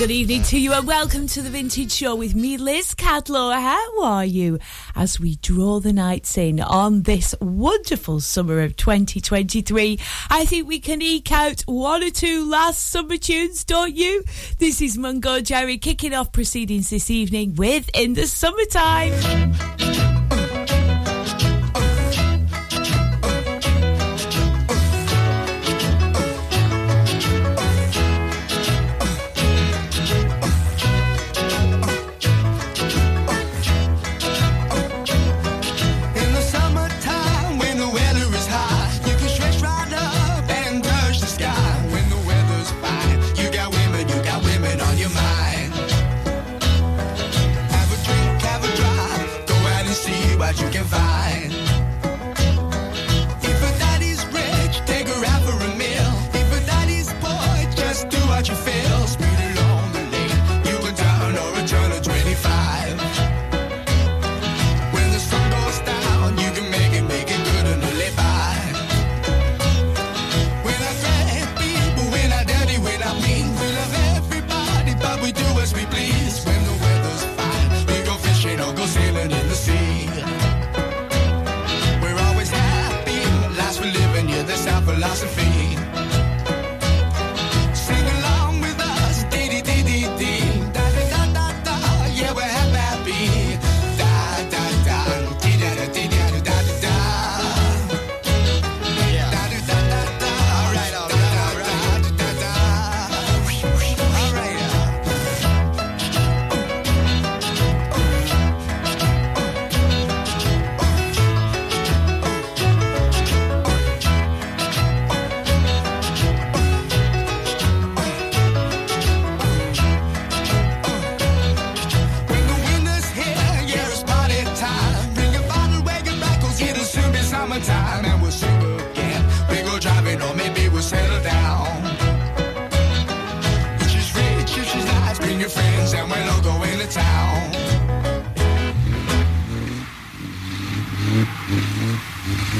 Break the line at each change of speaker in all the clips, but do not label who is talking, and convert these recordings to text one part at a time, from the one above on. good evening to you and welcome to the Vintage Show with me, Liz Catlow. How are you? As we draw the nights in on this wonderful summer of 2023, I think we can eke out one or two last summer tunes, don't you? This is Mungo Jerry kicking off proceedings this evening with In the Summertime.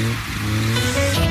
viu? Hum.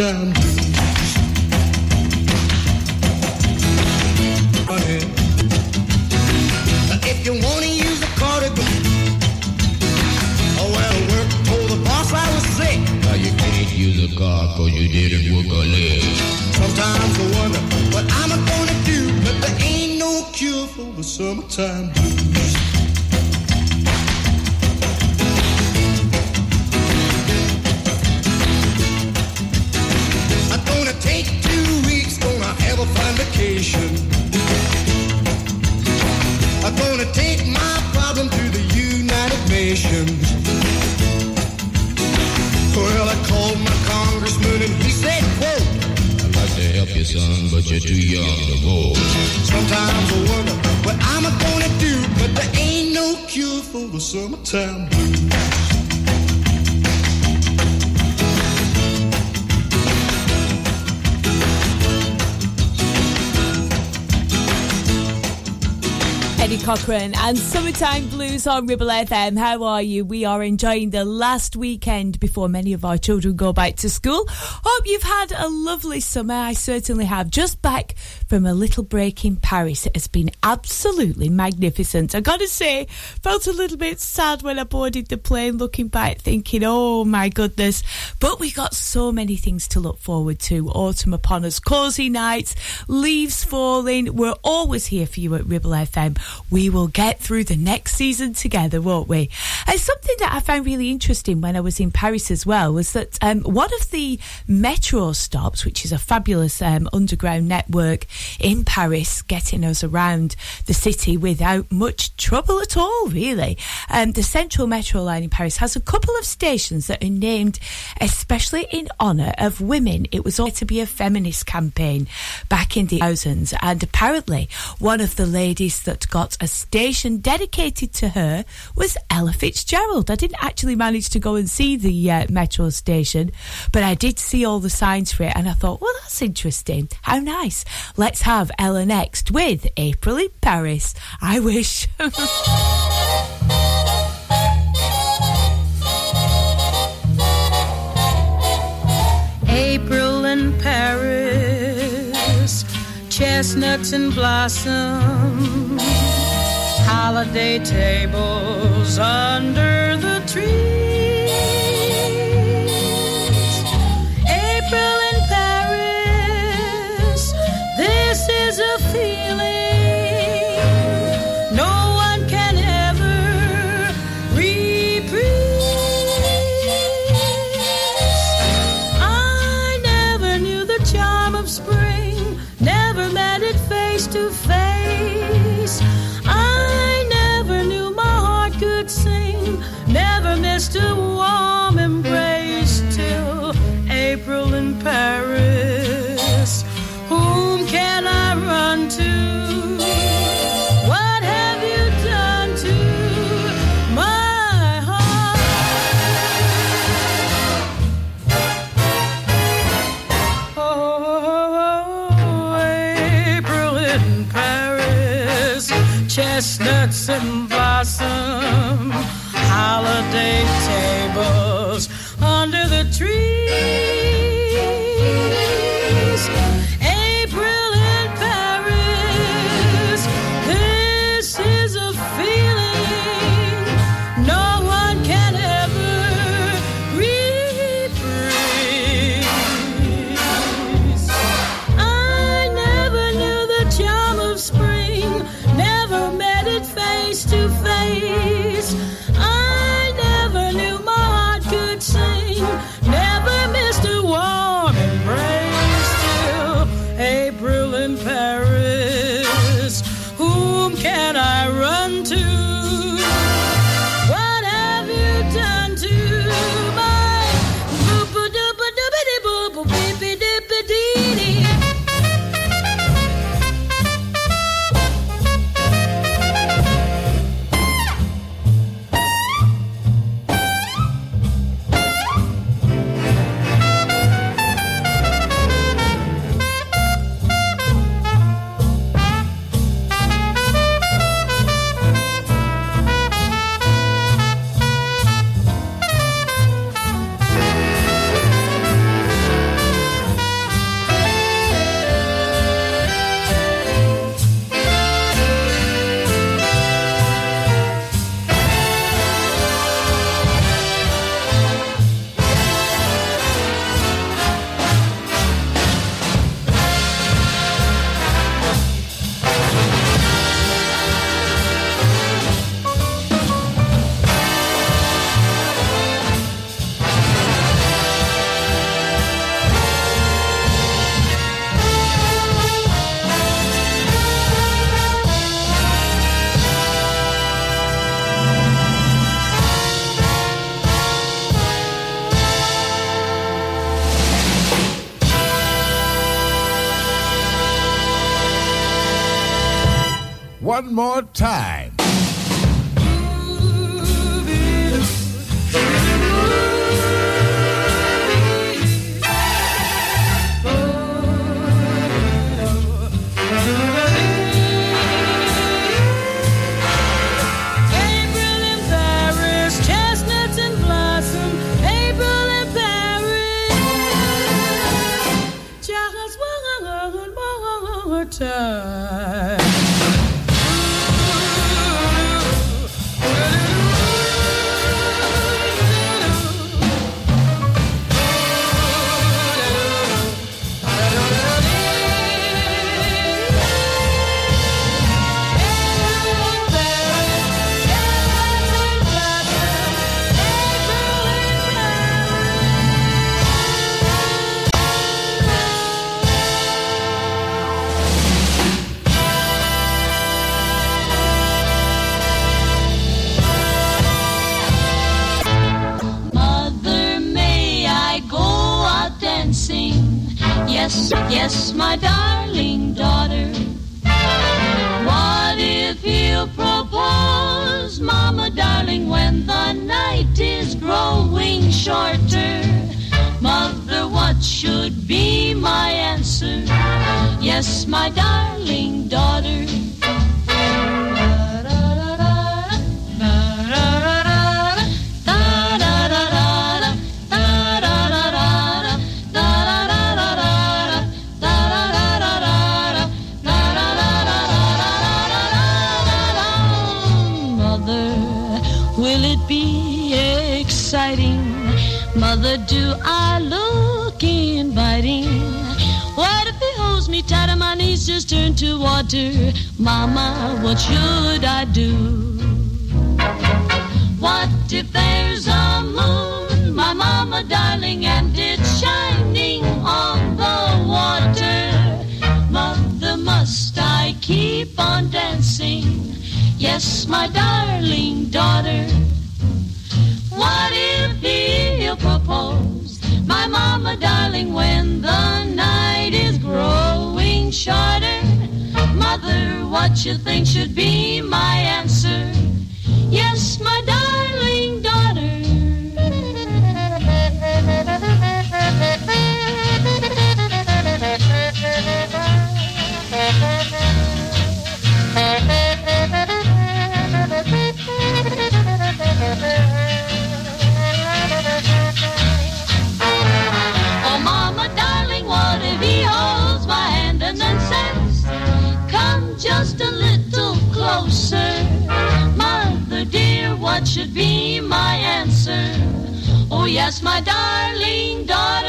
time
Summertime Blues on Ribble FM. How are you? We are enjoying the last weekend before many of our children go back to school. Hope you've had a lovely summer. I certainly have. Just back from a little break in Paris. It has been absolutely magnificent. I gotta say, felt a little bit sad when I boarded the plane looking back, thinking, oh my goodness got so many things to look forward to. Autumn upon us, cosy nights, leaves falling. We're always here for you at Ribble FM. We will get through the next season together, won't we? And something that I found really interesting when I was in Paris as well was that um, one of the metro stops, which is a fabulous um, underground network in Paris, getting us around the city without much trouble at all, really. Um, the central metro line in Paris has a couple of stations that are named especially actually in honour of women. It was all to be a feminist campaign back in the thousands, and apparently one of the ladies that got a station dedicated to her was Ella Fitzgerald. I didn't actually manage to go and see the uh, metro station, but I did see all the signs for it, and I thought, well, that's interesting. How nice. Let's have Ella next with April in Paris. I wish.
April in Paris, chestnuts in blossom, holiday tables under the trees. April in Paris, this is a feeling. and blossom, holiday tables under the tree. should be my answer. Oh, yes, my darling daughter.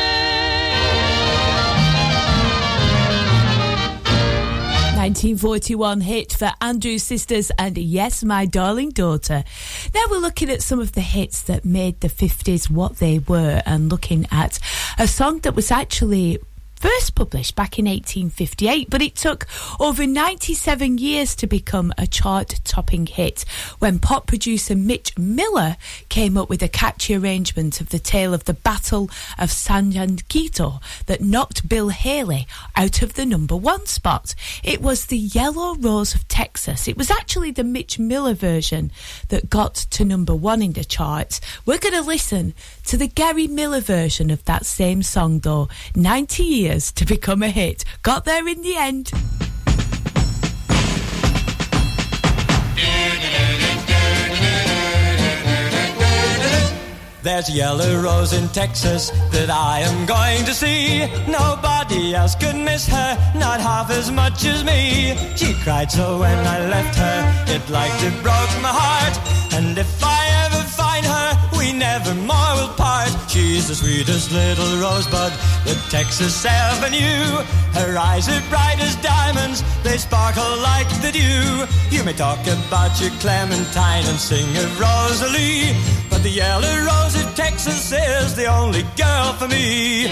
1941 hit for Andrew Sisters and Yes, My Darling Daughter. Now we're looking at some of the hits that made the 50s what they were and looking at a song that was actually first published back in 1858, but it took over 97 years to become a chart topping hit when pop producer Mitch Miller came up with a catchy arrangement of the tale of the Battle of San Jacinto that knocked Bill Haley out of the number one spot. It was the Yellow Rose of Texas. It was actually the Mitch Miller version that got to number one in the charts. We're going to listen to the Gary Miller version of that same song, though 90 years to become a hit. Got there in the end.
There's a yellow rose in Texas that I am going to see. Nobody else could miss her, not half as much as me. She cried so when I left her, it like it broke my heart. And if I Nevermore will part. She's the sweetest little rosebud that Texas Avenue. Her eyes are bright as diamonds, they sparkle like the dew. You may talk about your Clementine and sing of Rosalie, but the yellow rose of Texas is the only girl for me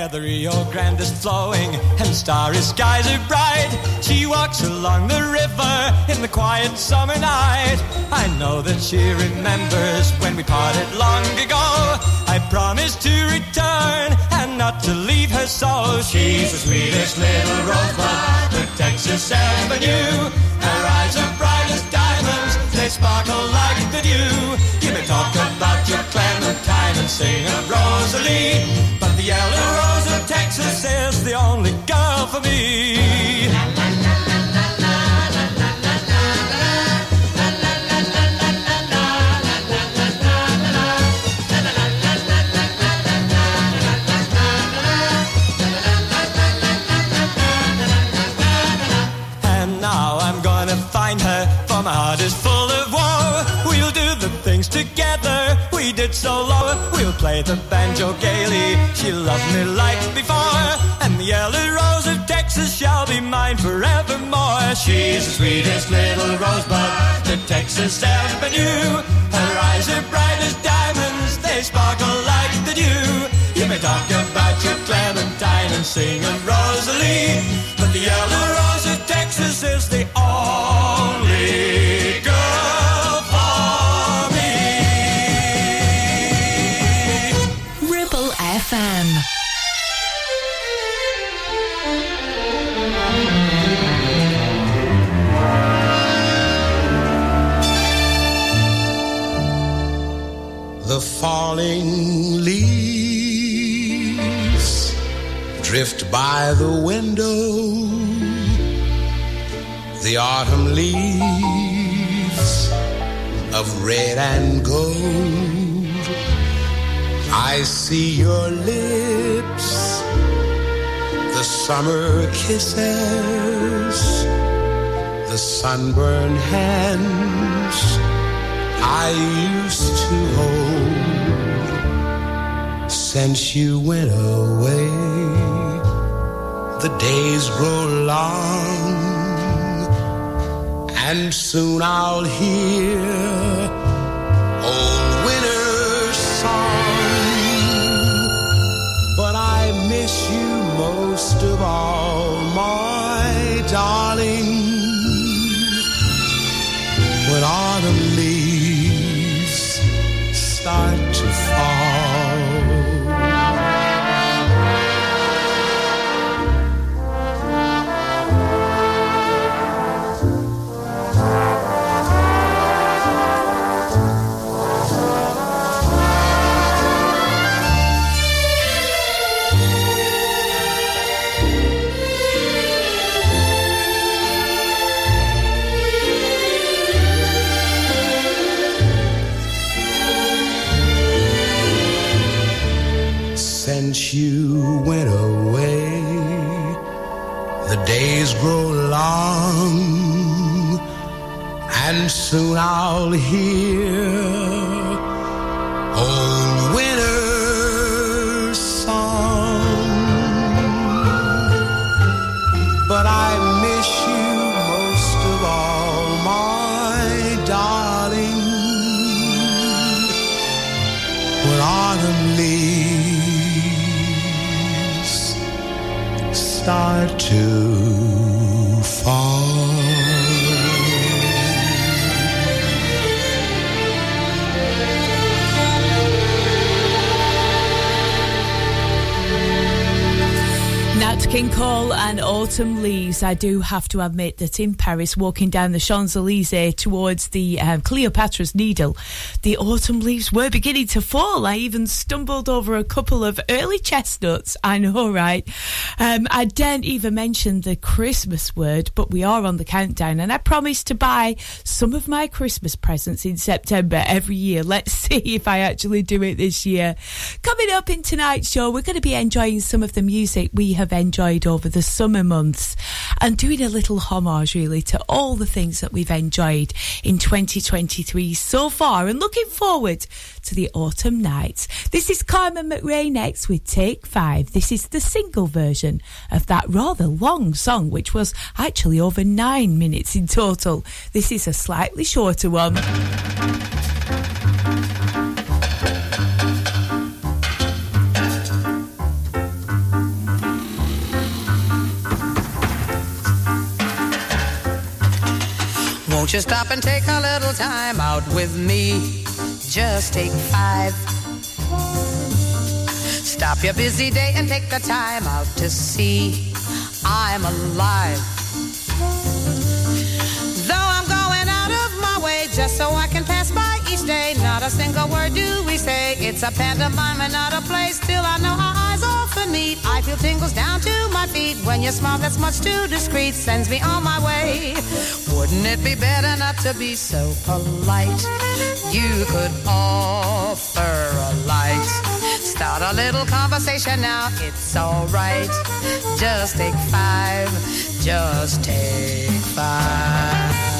where the Rio Grande is flowing and starry skies are bright. She walks along the river in the quiet summer night. I know that she remembers when we parted long ago. I promised to return and not to leave her so. She's the sweetest little rosebud that Texas Avenue. Her eyes are bright as diamonds, they sparkle like the dew talk about your Clementine and sing of Rosalie, but the yellow Texas is the only girl for me. And now I'm gonna find her, for my heart is full of woe. We'll do the things together we did so long play the banjo gaily. She loved me like before, and the yellow rose of Texas shall be mine forevermore. She's the sweetest little rosebud that Texas ever knew. Her eyes are bright as diamonds, they sparkle like the dew. You may talk about your Clementine and sing of Rosalie, but the yellow rose of Texas is the all.
falling leaves drift by the window. The autumn leaves of red and gold. I see your lips, the summer kisses, the sunburned hands I used to hold since you went away. The days grow long, and soon I'll hear old winter's song. But I miss you most of all, my darling. When autumn leaves start to fall. soon I'll hear
King Cole and Autumn Leaves. I do have to admit that in Paris, walking down the Champs Elysees towards the um, Cleopatra's Needle, the autumn leaves were beginning to fall. I even stumbled over a couple of early chestnuts. I know, right? Um, I daren't even mention the Christmas word, but we are on the countdown, and I promise to buy some of my Christmas presents in September every year. Let's see if I actually do it this year. Coming up in tonight's show, we're going to be enjoying some of the music we have enjoyed over the summer months and doing a little homage really to all the things that we've enjoyed in 2023 so far and looking forward to the autumn nights. This is Carmen McRae next with Take Five. This is the single version of that rather long song, which was actually over nine minutes in total. This is a slightly shorter one.
Won't you stop and take a little time out with me? Just take five. Stop your busy day and take the time out to see I'm alive. Though I'm going out of my way just so I can pass by each day, not a single word do we say. It's a pandemonium, and not a play, still I know how meet. I feel tingles down to my feet. When your smile that's much too discreet sends me on my way. Wouldn't it be better not to be so polite? You could offer a light. Start a little conversation now, it's alright. Just take five, just take five.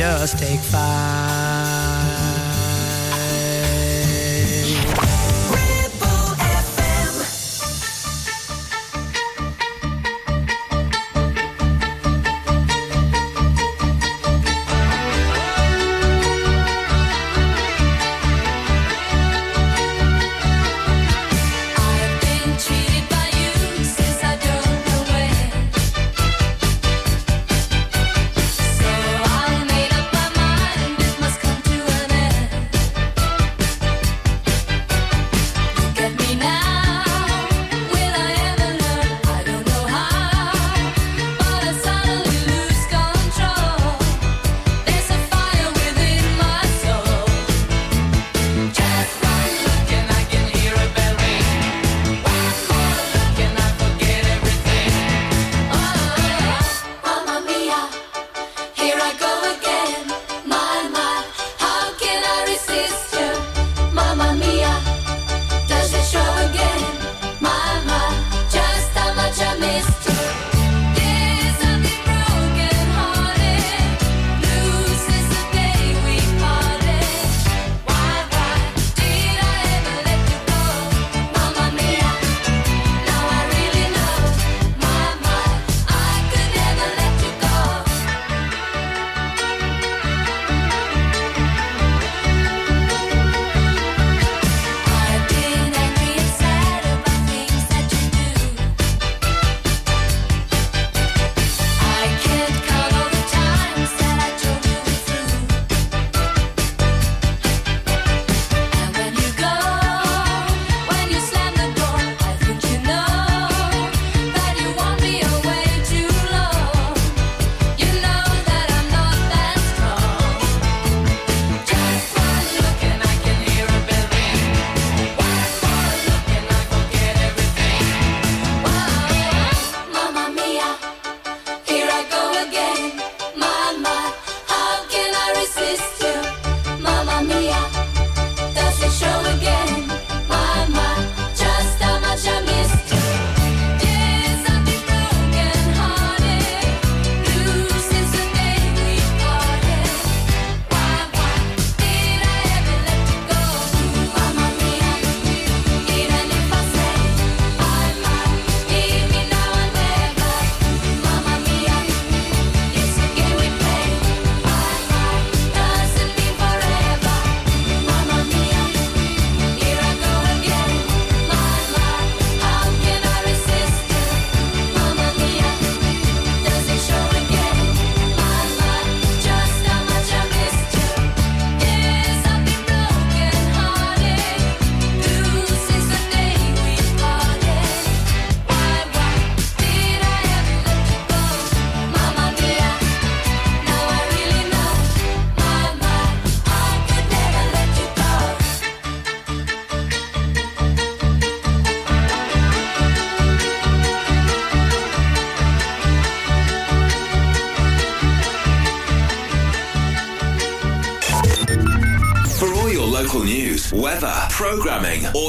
just take five.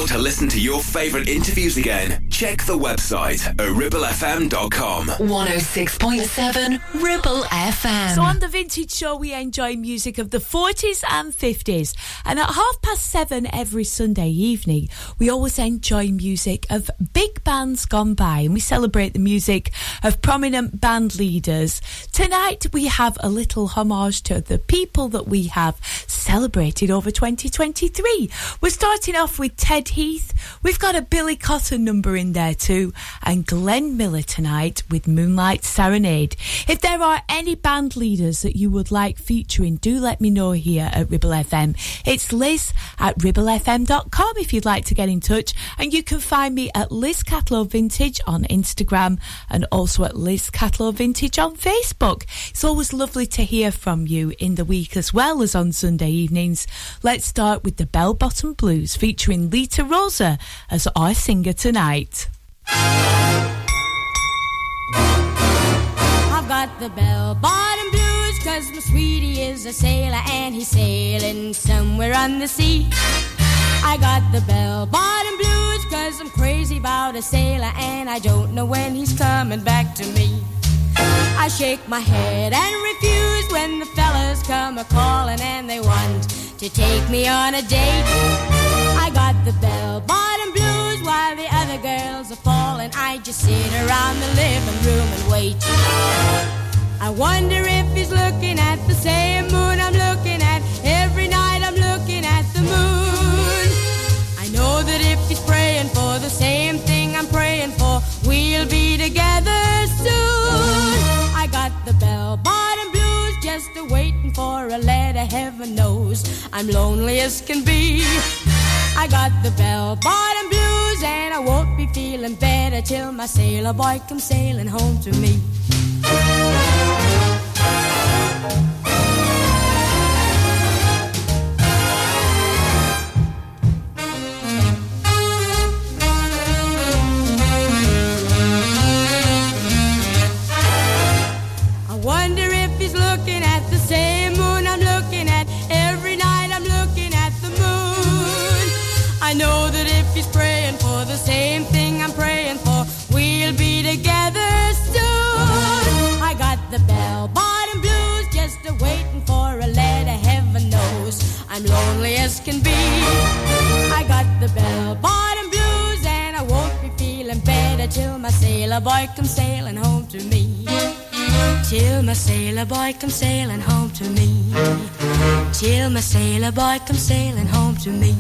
to listen to your favorite interviews again, Check the website, ribblefm.com.
106.7 Ribble FM. So on the Vintage Show, we enjoy music of the 40s and 50s. And at half past seven every Sunday evening, we always enjoy music of big bands gone by. And we celebrate the music of prominent band leaders. Tonight, we have a little homage to the people that we have celebrated over 2023. We're starting off with Ted Heath. We've got a Billy Cotton number in there too. And Glenn Miller tonight with Moonlight Serenade. If there are any band leaders that you would like featuring, do let me know here at Ribble FM. It's Liz at ribblefm.com if you'd like to get in touch. And you can find me at Liz Catlow Vintage on Instagram and also at Liz Catlow Vintage on Facebook. It's always lovely to hear from you in the week as well as on Sunday evenings. Let's start with the Bell Bottom Blues featuring Lita Roza as our singer tonight.
I've got the bell bottom blues, cause my sweetie is a sailor and he's sailing somewhere on the sea. I got the bell bottom blues, cause I'm crazy about a sailor and I don't know when he's coming back to me. I shake my head and refuse when the fellas come a calling and they want to take me on a date. I got the bell bottom blues while the other girls are falling. I just sit around the living room and wait. I wonder if he's looking at the same moon I'm looking at. Every night I'm looking at the moon. I know that if he's praying for the same thing I'm praying for, we'll be together the bell bottom blues, just a waiting for a letter, heaven knows I'm lonely as can be. I got the bell bottom blues, and I won't be feeling better till my sailor boy comes sailing home to me. I know that if he's praying for the same thing I'm praying for, we'll be together soon. I got the bell bottom blues, just a waiting for a letter, heaven knows. I'm lonely as can be. I got the bell bottom blues, and I won't be feeling better till my sailor boy comes sailing home to me. Till my sailor boy comes sailing home to me. Till my sailor boy comes sailing home to me.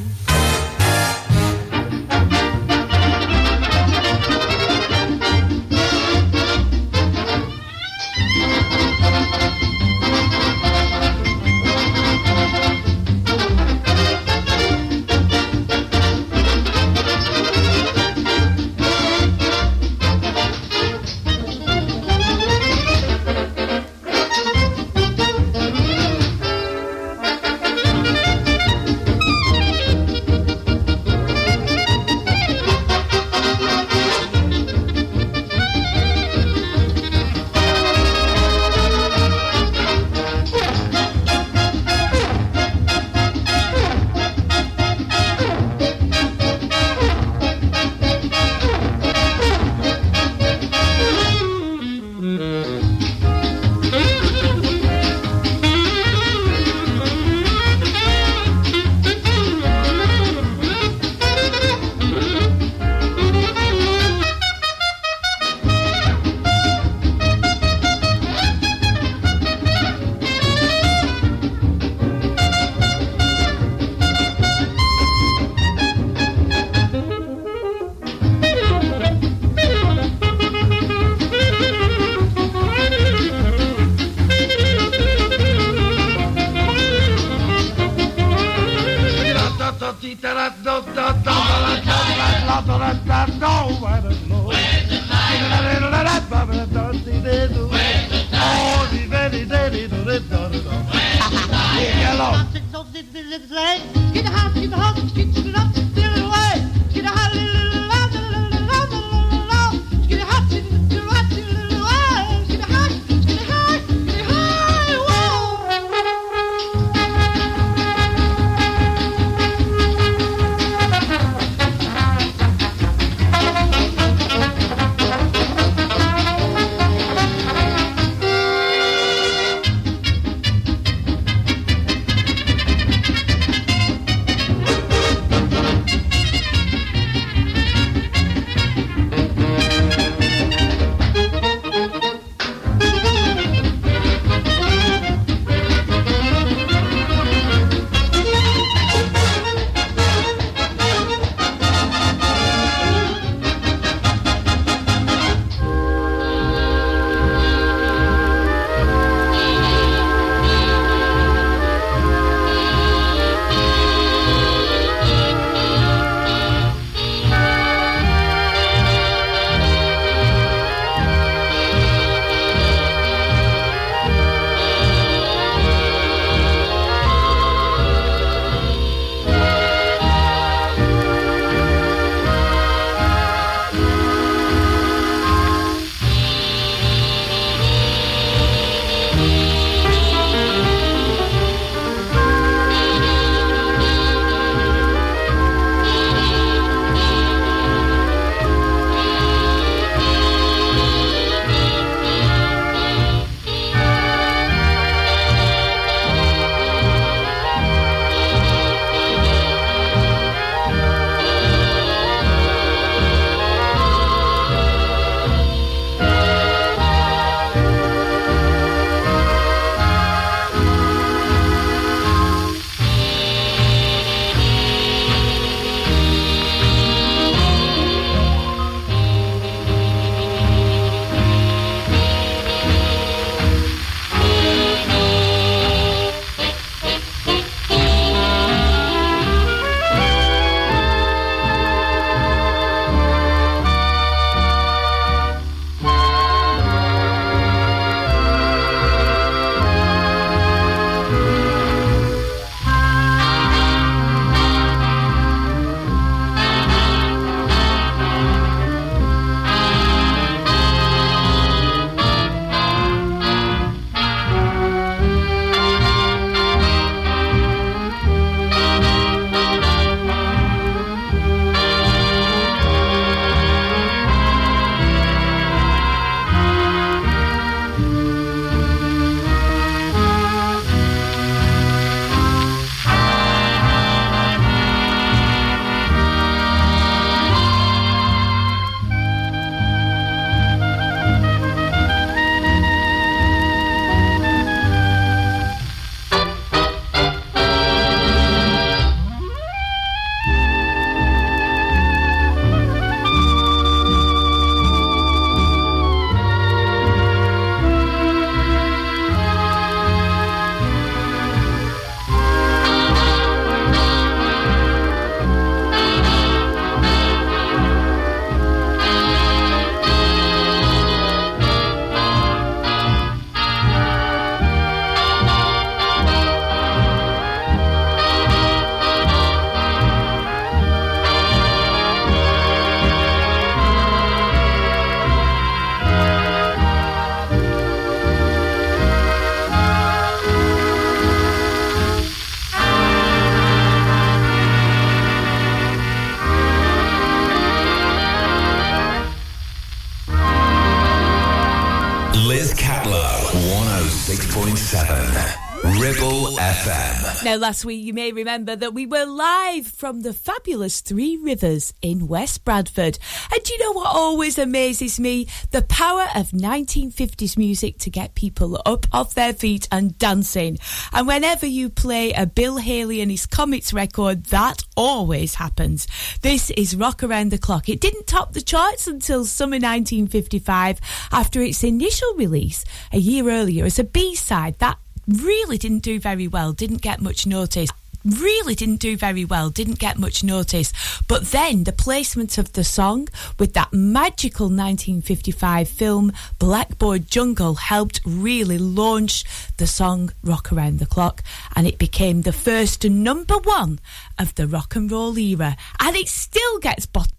Now, last week, you may remember that we were live from the fabulous Three Rivers in West Bradford. And you know what always amazes me? The power of 1950s music to get people up off their feet and dancing. And whenever you play a Bill Haley and his Comets record, that always happens. This is Rock Around the Clock. It didn't top the charts until summer 1955 after its initial release a year earlier as a B side. That really didn't do very well, didn't get much notice really didn't do very well, didn't get much notice. But then the placement of the song with that magical 1955 film Blackboard Jungle helped really launch the song Rock Around the Clock and it became the first number one of the rock and roll era and it still gets bottom.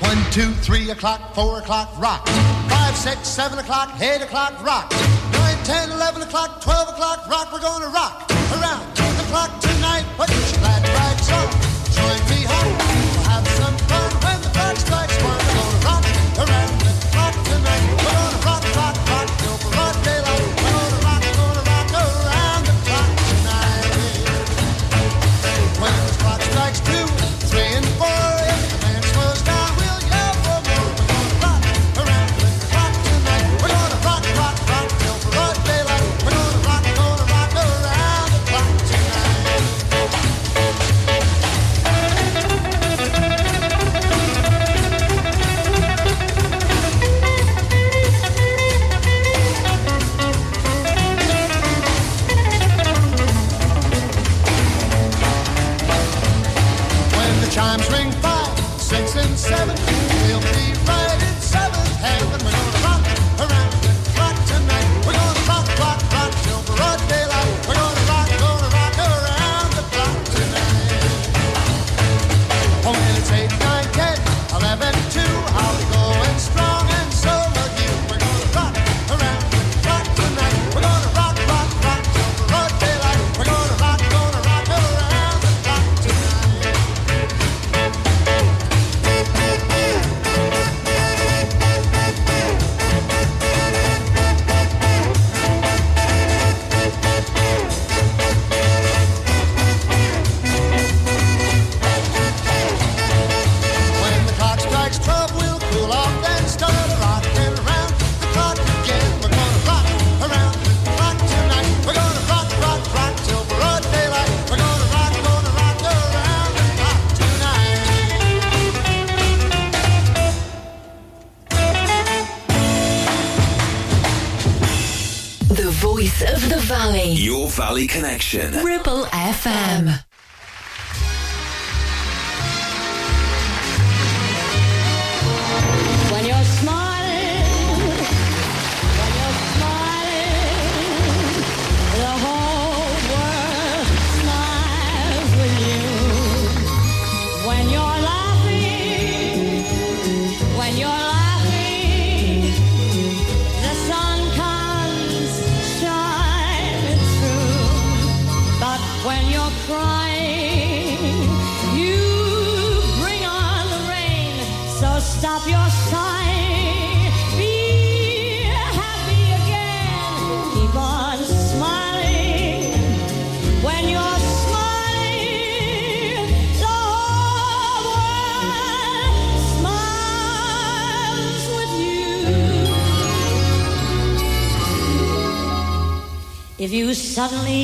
One, two, three o'clock, four o'clock, rock. Five, six, seven o'clock, eight o'clock, rock 10, 11 o'clock, 12 o'clock, rock, we're gonna rock around the clock tonight. Put your glad rags on, join me home.
Connection.
Ribble FM.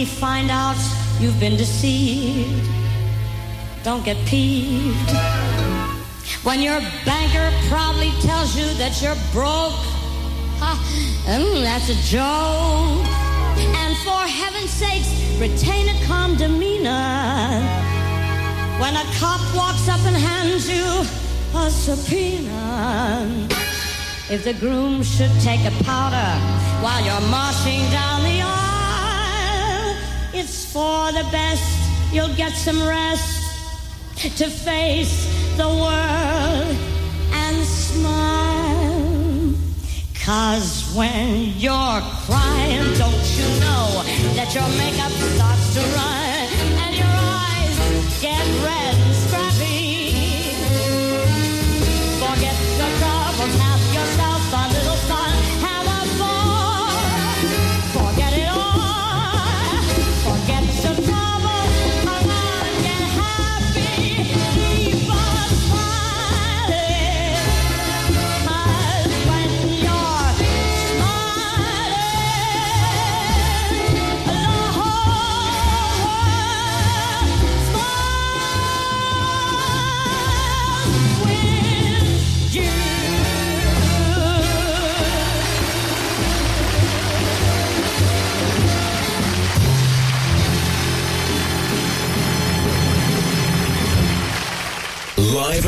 find out you've been deceived, don't get peeved. When your banker proudly tells you that you're broke, ha, mm, that's a joke. And for heaven's sakes, retain a calm demeanor. When a cop walks up and hands you a subpoena. If the groom should take a powder while you're marching down the for the best. You'll get some rest to face the world and smile. Cause when you're crying, don't you know that your makeup starts to run and your eyes get red.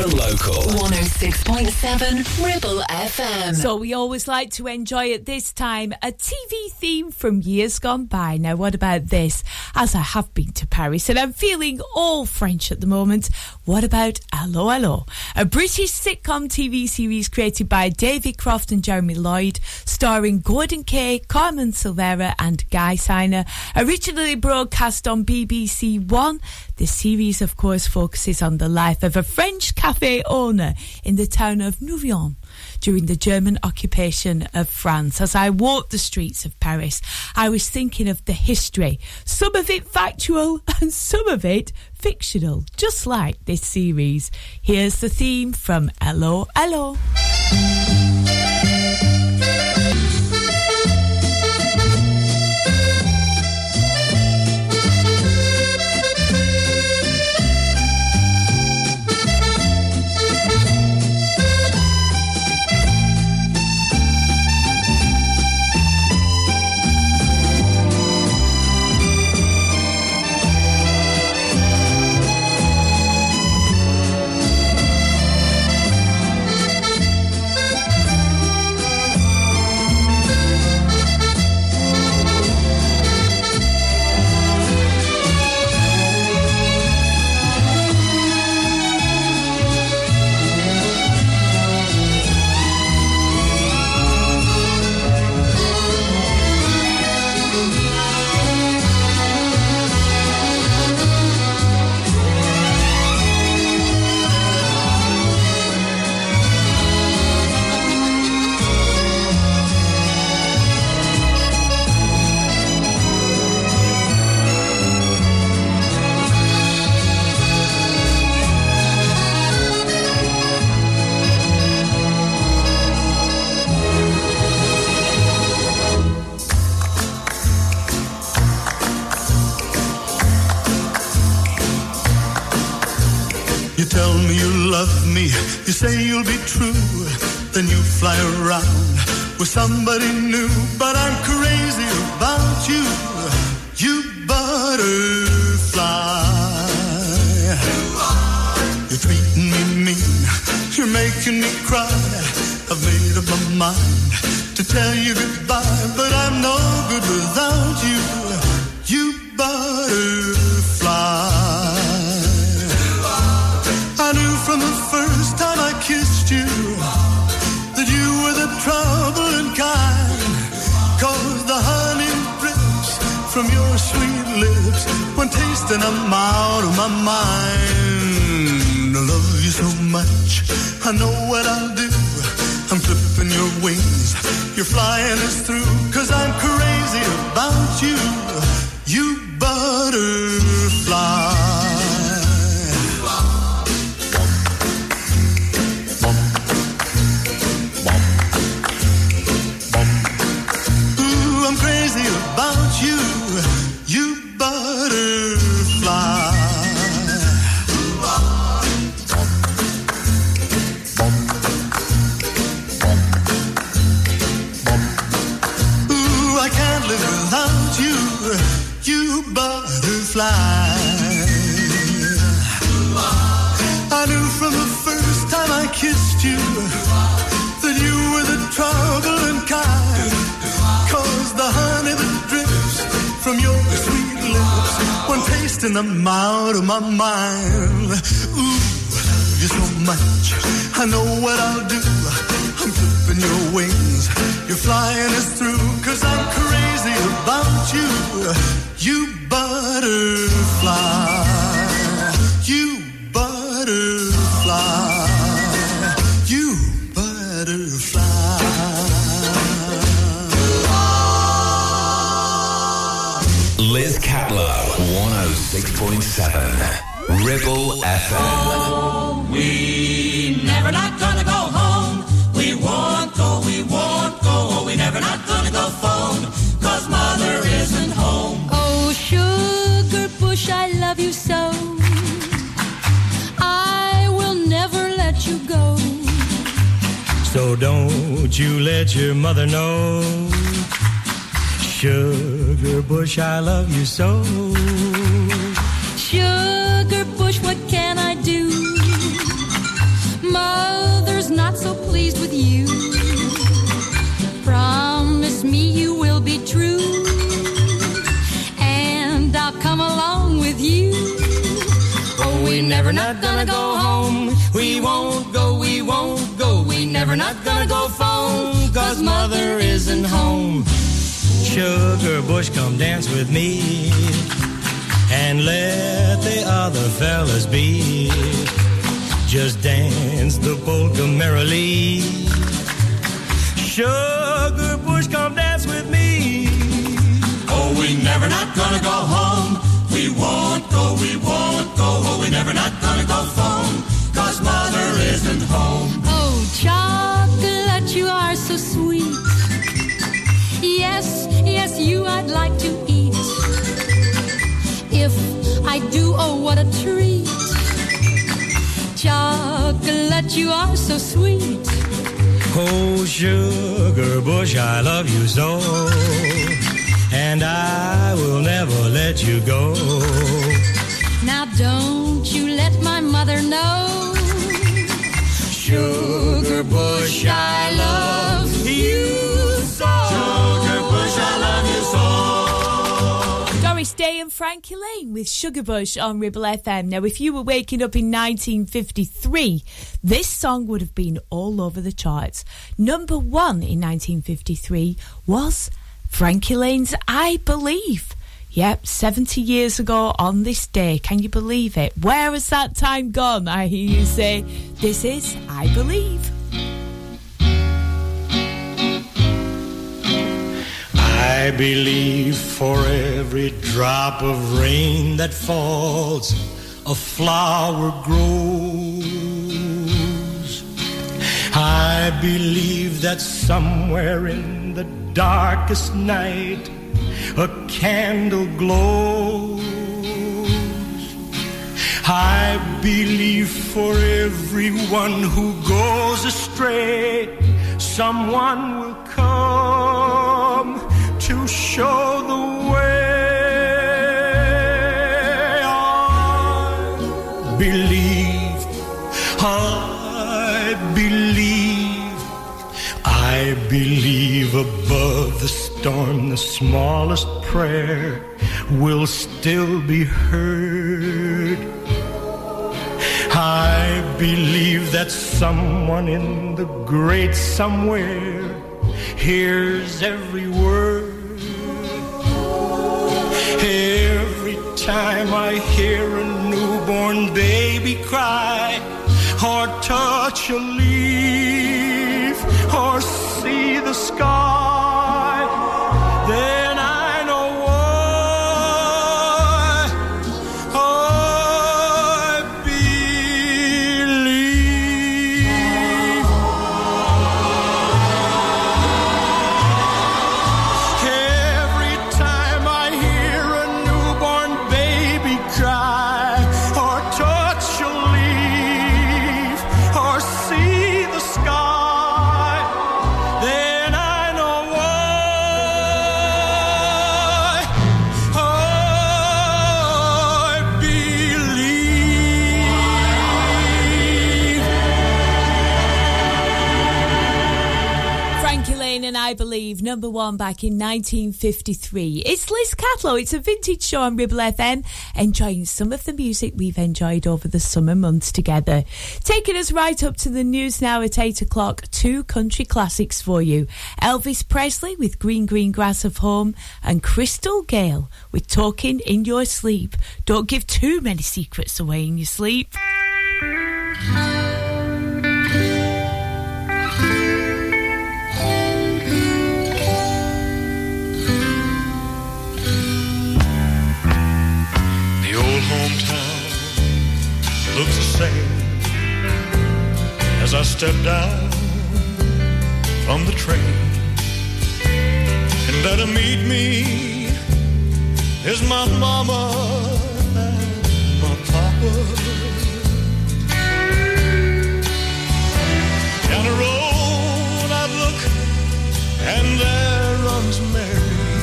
Local. 106.7 Ribble
FM.
So we always like to enjoy at this time a TV theme from years gone by. Now, what about this? As I have been to Paris and I'm feeling all French at the moment, what about 'Allo 'Allo? A British sitcom TV series created by David Croft and Jeremy Lloyd, starring Gorden Kaye, Carmen Silvera, and Guy Siner. Originally broadcast on BBC One, the series, of course, focuses on the life of a French cafe owner in the town of Nouvion during the German occupation of France. As I walked the streets of Paris, I was thinking of the history, some of it factual and some of it fictional, just like this series. Here's the theme from 'Allo, 'Allo.
lips taste and I'm out of my mind. I love you so much, I know what I'll do. I'm flipping your wings, you're flying us through, cause I'm crazy about you, you butterfly. twisting them out of my mind. Ooh, I love you so much. I know what I'll do. I'm clipping your wings. You're flying us through. Cause I'm crazy about you. You butter.
101.7 Ribble FM. Oh,
we never not gonna go home. We won't go, oh, we won't go. Oh, we never not gonna go phone. Cause mother isn't home.
Oh, sugar bush, I love you so. I will never let you go.
So don't you let your mother know. Sugar bush, I love you so
sugar bush, what can I do? Mother's not so pleased with you. Promise me you will be true, and I'll come along with you.
Oh, we never not gonna go home. We won't go, we won't go. We never not gonna go home, cause mother isn't home.
Sugar bush, come dance with me and let the other fellas be. Just dance the polka merrily. Sugar Bush, come dance with me.
Oh, we never not gonna go home. We won't go, we won't go. Oh, we never not gonna go home. Cause mother isn't home.
Oh, chocolate, you are so sweet. Yes, yes, you I'd like to eat if I do, oh, what a treat. Chocolate, you are so sweet.
Oh, sugar bush, I love you so. And I will never let you go.
Now, don't you let my mother know.
Sugar bush, I love you.
Day and Frankie Laine with Sugarbush on Ribble FM. Now, if you were waking up in 1953, this song would have been all over the charts. Number one in 1953 was Frankie Laine's I Believe. Yep, 70 years ago on this day. Can you believe it? Where has that time gone? I hear you say, This is I Believe.
I believe for every drop of rain that falls, a flower grows. I believe that somewhere in the darkest night, a candle glows. I believe for everyone who goes astray, someone will come to show the way. I believe, I believe, I believe above the storm, the smallest prayer will still be heard. I believe that someone in the great somewhere hears every word. Every time I hear a newborn baby cry, or touch a leaf, or see the sky.
number one back in 1953. It's Liz Catlow. It's a vintage show on Ribble FM, enjoying some of the music we've enjoyed over the summer months together. Taking us right up to the news now at 8 o'clock, two country classics for you Elvis Presley with Green Green Grass of Home and Crystal Gayle with Talking in Your Sleep. Don't give too many secrets away in your sleep.
as I stepped down from the train. And there to meet me is my mama and my papa. Down the road I look, and there runs Mary,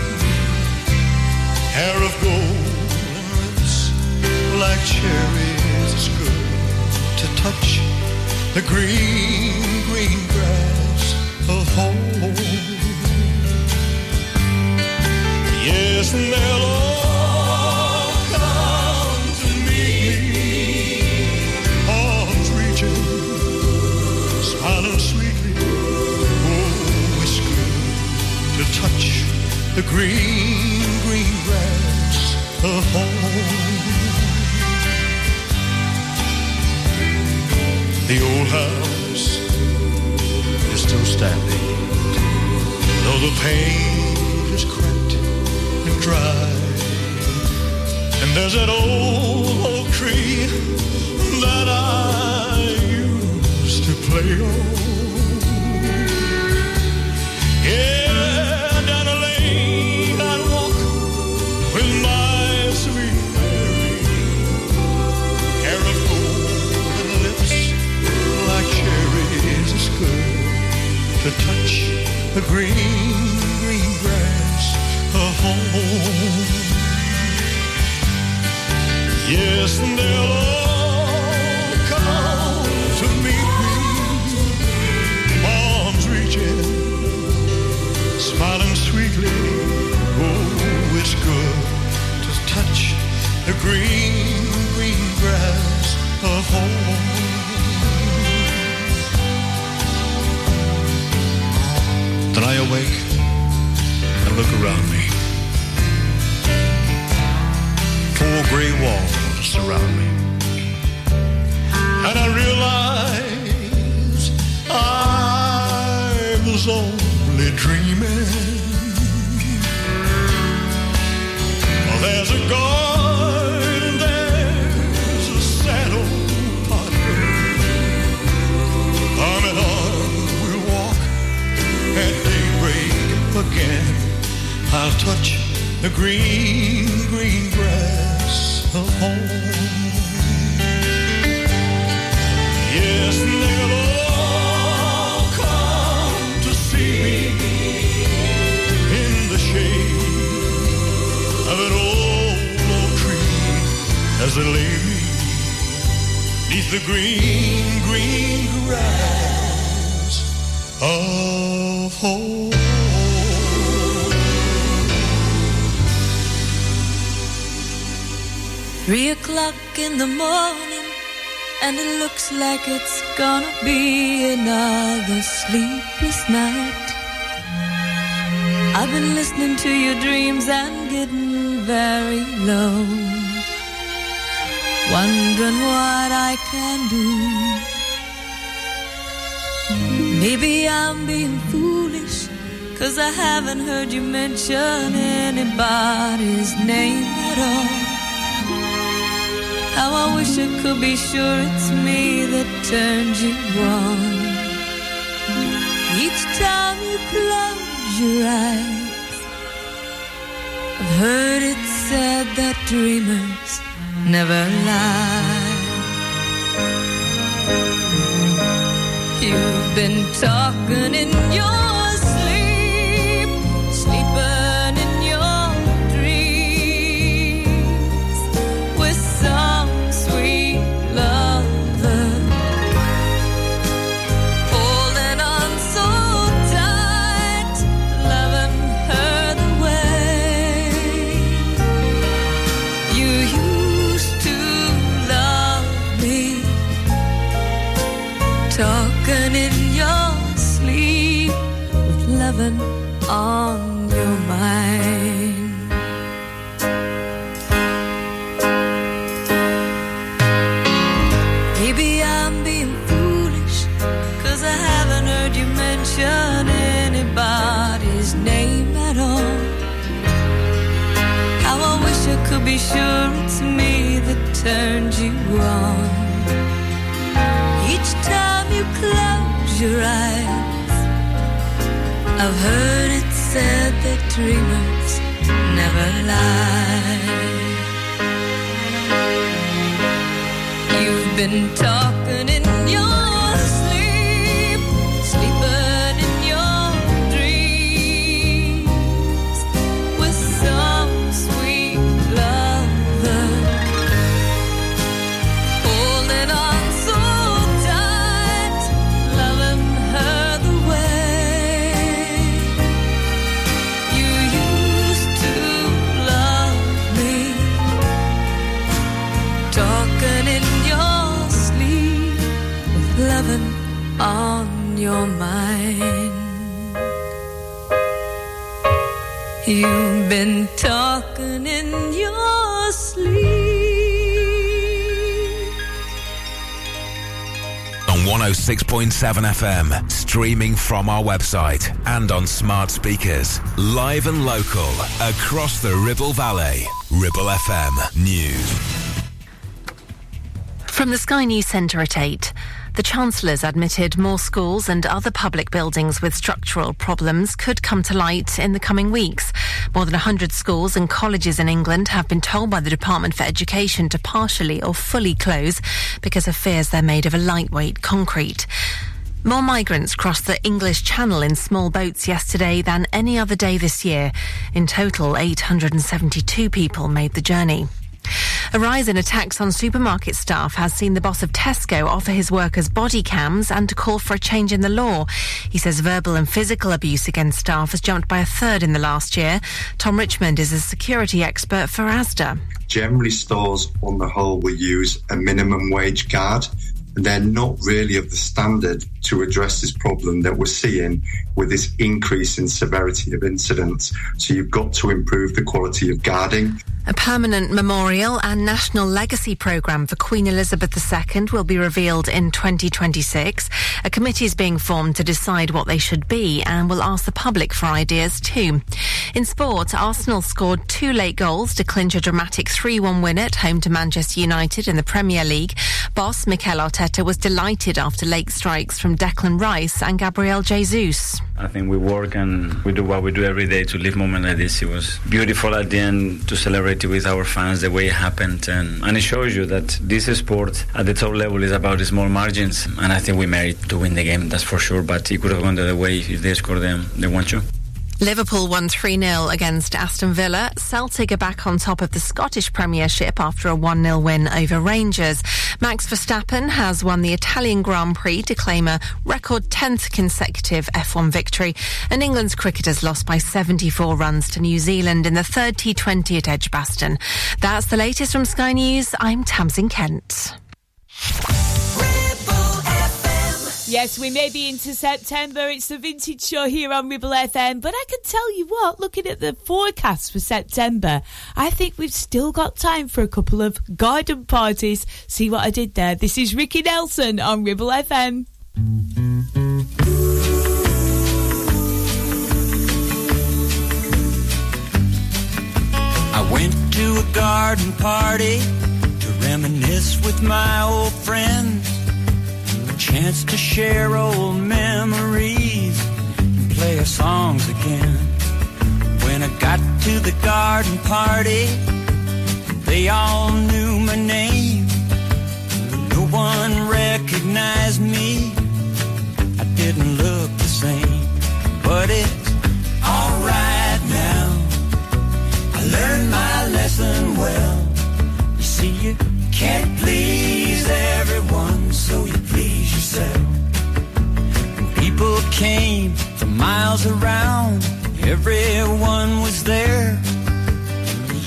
hair of gold and lips like cherries, it's good to touch the green
like it's gonna be another sleepless night. I've been listening to your dreams and getting very low. Wondering what I can do. Maybe I'm being foolish, cause I haven't heard you mention anybody's name at all. How I wish I could be sure it's me that turned you on. Each time you close your eyes, I've heard it said that dreamers never lie. You've been talking in your
7FM, streaming from our website and on smart speakers, live and local, across the Ribble Valley. Ribble FM News.
From the Sky News Centre at 8. The Chancellor's admitted more schools and other public buildings with structural problems could come to light in the coming weeks. More than 100 schools and colleges in England have been told by the Department for Education to partially or fully close because of fears they're made of a lightweight concrete. More migrants crossed the English Channel in small boats yesterday than any other day this year. In total, 872 people made the journey. A rise in attacks on supermarket staff has seen the boss of Tesco offer his workers body cams and to call for a change in the law. He says verbal and physical abuse against staff has jumped by a third in the last year. Tom Richmond is a security expert for ASDA.
Generally, stores on the whole will use a minimum wage guard, and they're not really of the standard to address this problem that we're seeing with this increase in severity of incidents. So you've got to improve the quality of guarding.
A permanent memorial and national legacy programme for Queen Elizabeth II will be revealed in 2026. A committee is being formed to decide what they should be and will ask the public for ideas too. In sport, Arsenal scored two late goals to clinch a dramatic 3 1 win at home to Manchester United in the Premier League. Boss Mikel Arteta was delighted after late strikes from from Declan Rice and Gabriel Jesus.
I think we work and we do what we do every day to live moment like this. It was beautiful at the end to celebrate it with our fans the way it happened. And, and it shows you that this sport at the top level is about small margins. And I think we merit to win the game, that's for sure. But it could have gone the other way if they scored them, They want you.
Liverpool won 3 0 against Aston Villa. Celtic are back on top of the Scottish Premiership after a 1 0 win over Rangers. Max Verstappen has won the Italian Grand Prix to claim a record 10th consecutive F1 victory. And England's cricketers lost by 74 runs to New Zealand in the third T20 at Edgbaston. That's the latest from Sky News. I'm Tamsin Kent.
Yes, we may be into September. It's the vintage show here on Ribble FM. But I can tell you what, looking at the forecast for September, I think we've still got time for a couple of garden parties. See what I did there? This is Ricky Nelson on Ribble FM.
I went to a garden party to reminisce with my old friends chance to share old memories and play our songs again. When I got to the garden party, they all knew my name. No one recognized me. I didn't look the same, but it's alright now. I learned my lesson well. You see, you can't please everyone, so you came from miles around. Everyone was there.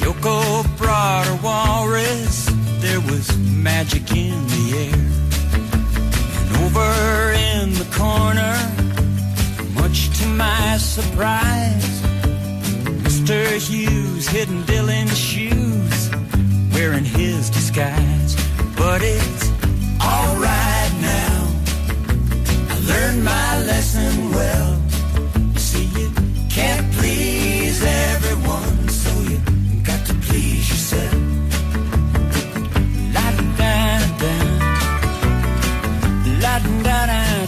Yoko brought a walrus. There was magic in the air. And over in the corner, much to my surprise, Mr. Hughes hid in Dylan's shoes, wearing his disguise. But it's learned my lesson well. See, you can't please everyone, so you got to please yourself. La da da, la da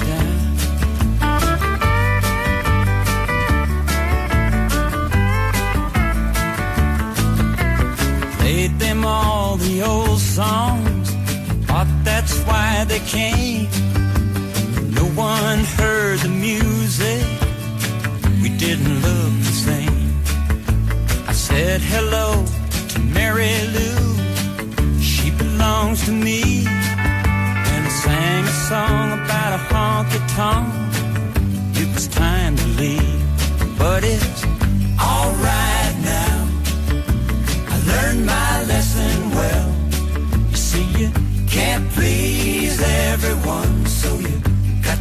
da Played them all the old songs, but that's why they came one heard the music. We didn't look the same. I said hello to Mary Lou. She belongs to me. And I sang a song about a honky tonk. It was time to leave, but it's alright now. I learned my lesson well. You see, you can't please everyone, so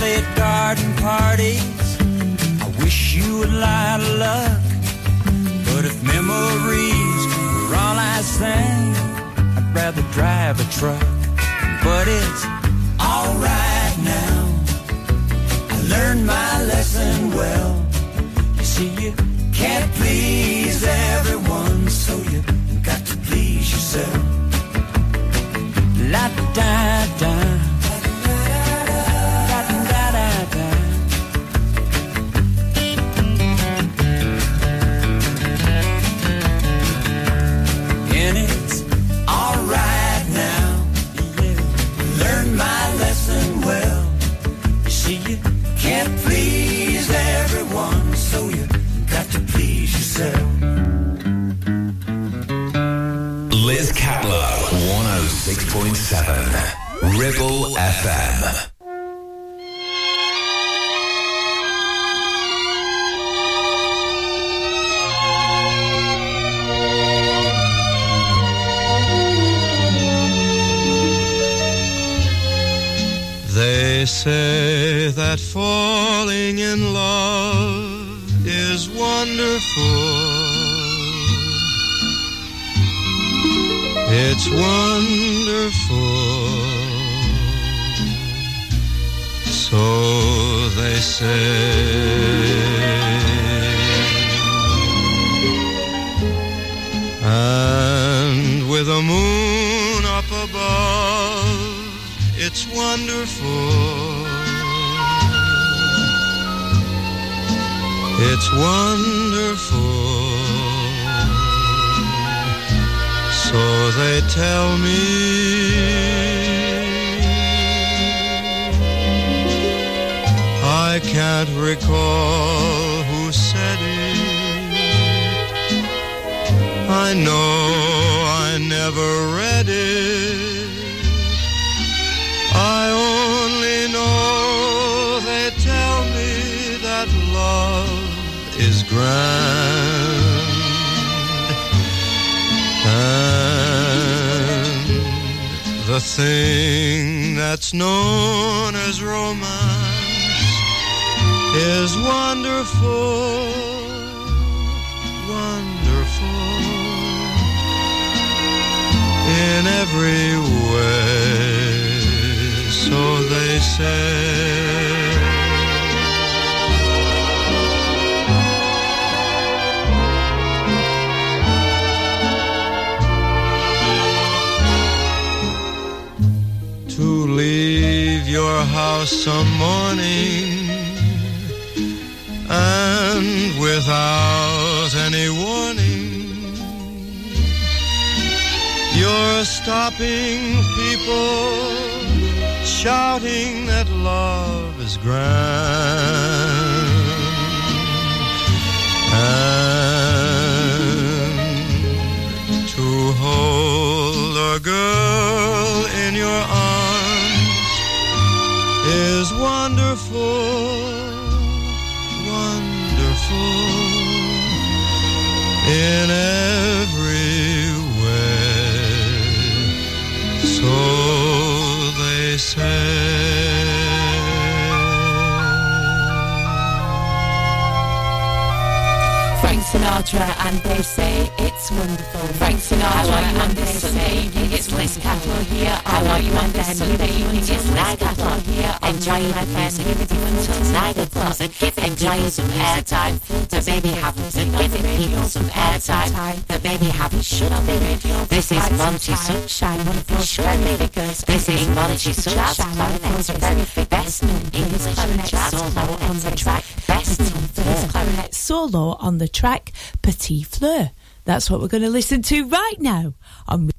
play at garden parties. I wish you would lie to luck. But if memories were all I sang, I'd rather drive a truck. But it's alright now. I learned my lesson well.
I got on here. Enjoying my fashion, everything until I get closer. Give enjoying some airtime. The baby happens, to give people some airtime. The baby happy, should on the radio. This is Monty Sunshine, one of the short baby girls. This is Monty Sunshine, that's the very best in English. Solo on the track, best clarinet solo on the track, Petite Fleur. That's what we're going to listen to right now on.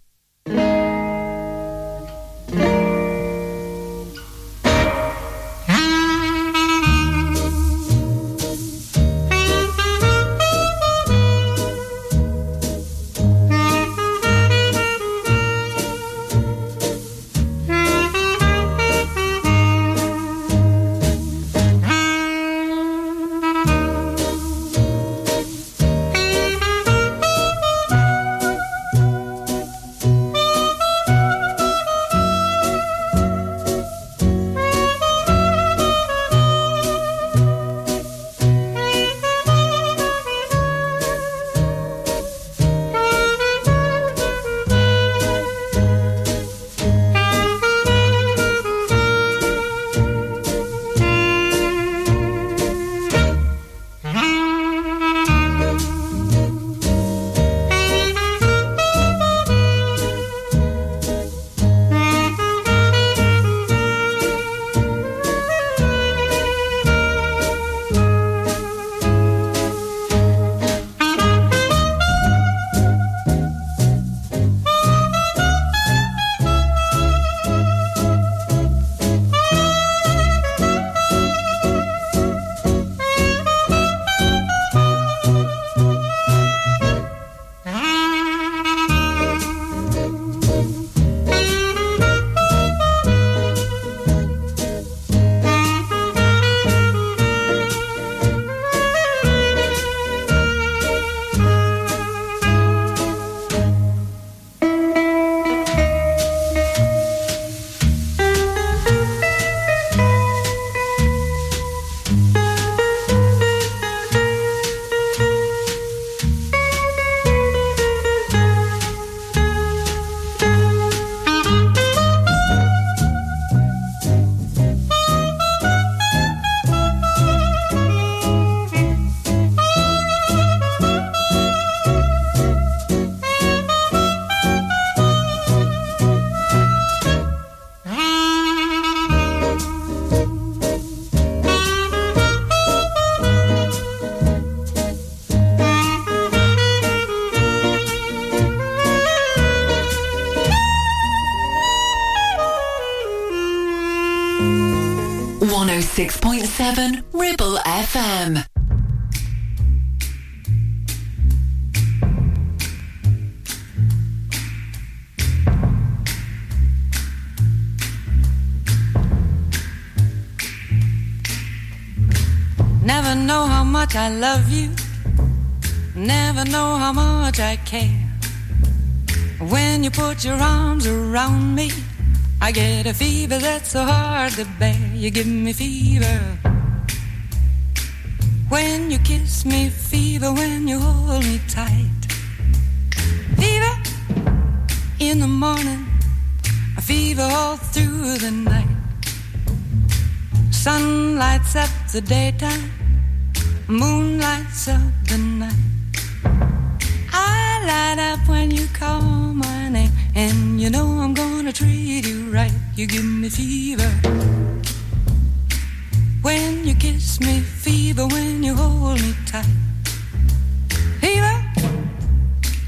I get a fever that's so hard to bear. You give me fever. When you kiss me, fever. When you hold me tight, fever. In the morning, a fever all through the night. Sun lights up the daytime, moon lights up the night. I light up when you call. And you know I'm gonna treat you right. You give me fever. When you kiss me, fever. When you hold me tight, fever.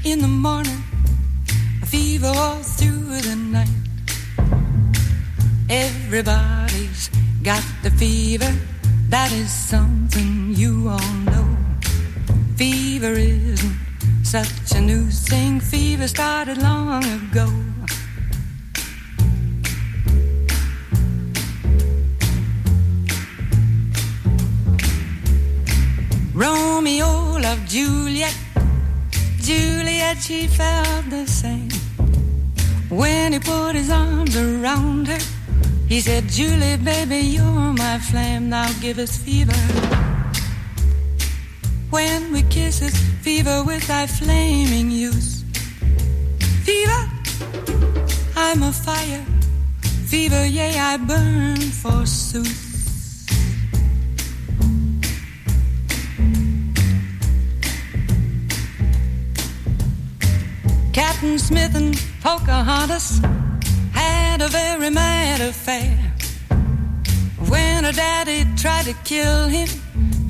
In the morning, fever all through the night. Everybody's got the fever. That is something you all know. Fever isn't such a new thing, fever started long ago. Romeo loved Juliet, Juliet, she felt the same. When he put his arms around her, he said, Julie, baby, you're my flame, now give us fever when we kiss is fever with thy flaming use. Fever, I'm a fire. Fever, yea, I burn forsooth. Captain Smith and Pocahontas had a very mad affair. When her daddy tried to kill him,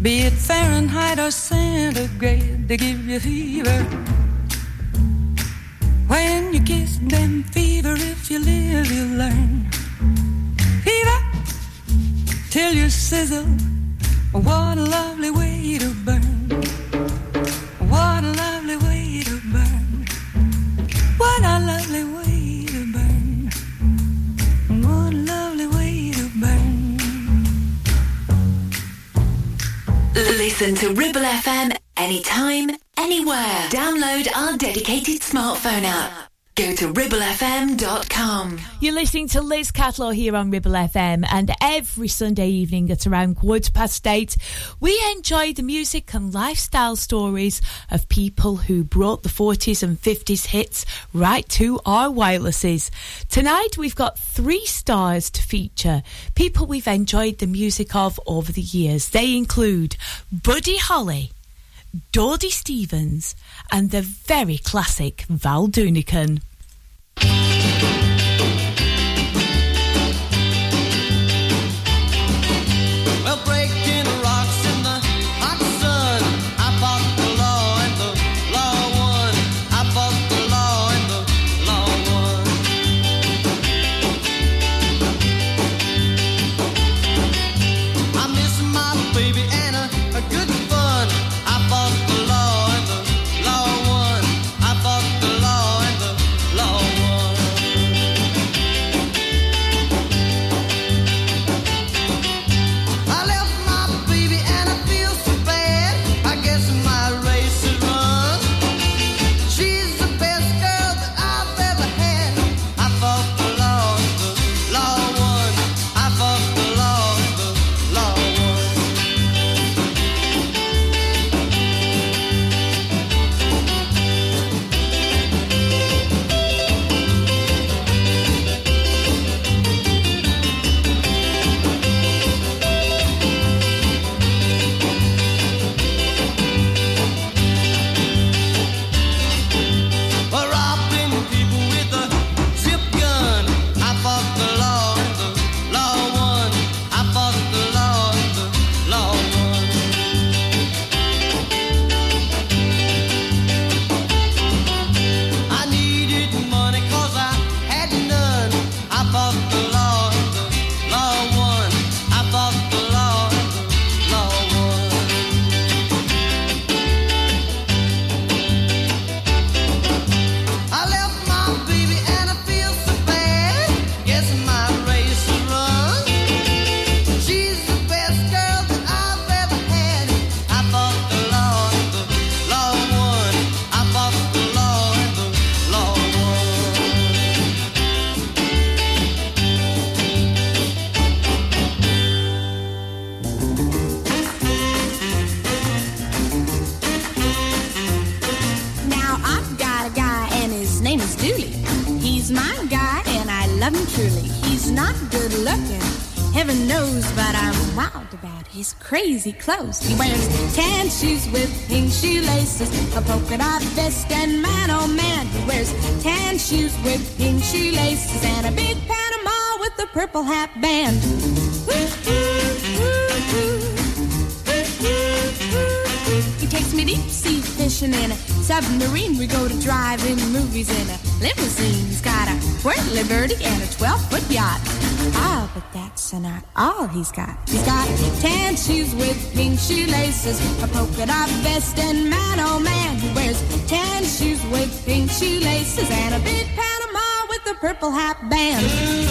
Be it Fahrenheit or centigrade, they give you fever. When you kiss them, fever, if you live, you learn. Fever, till you sizzle. What a lovely way to burn.
Listen to Ribble FM anytime, anywhere. Download our dedicated smartphone app. Go to ribblefm.com. You're listening to Liz Catlow here on Ribble FM, and every Sunday evening at around quarter past eight, we enjoy the music and lifestyle stories of people who brought the 40s and 50s hits right to our wirelesses. Tonight, we've got three stars to feature people we've enjoyed the music of over the years. They include Buddy Holly. Dodie Stevens and the very classic Val Doonican.
fancy clothes. He wears tan shoes with pink shoelaces, a polka dot vest, and man, oh man, he wears tan shoes with pink shoelaces and a big Panama with a purple hat band. He takes me deep sea fishing in a submarine. We go to drive-in movies in a limousine. He's got a whirly birdie and a 12 all he's got. He's got tan shoes with pink shoelaces, a polka dot vest, and man, oh man, he wears tan shoes with pink shoelaces and a big Panama with a purple hat band.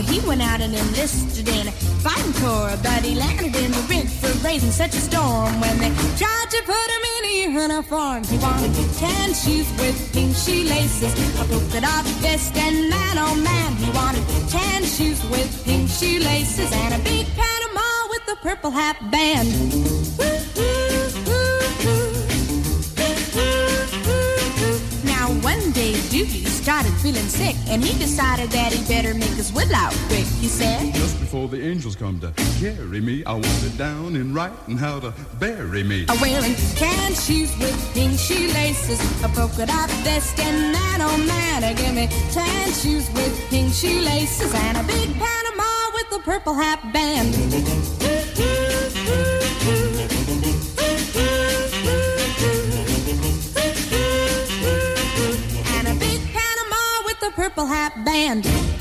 So he went out and enlisted in fighting corps, but he landed in the rig for raising such a storm. When they tried to put him in a uniform, he wanted tan shoes with pink shoe laces, a polka dot vest, and man oh man, he wanted tan shoes with pink shoe laces and a big Panama with a purple hat band. feeling sick, and he decided that he better make his will out quick. He said, Just before the angels come to carry me, I want it down in writing how to bury me. I'm wearing can shoes with pink shoelaces, a polka dot vest, and that old man I give me tan shoes with pink shoelaces, and a big Panama with a purple hat band. Apple Hat Band.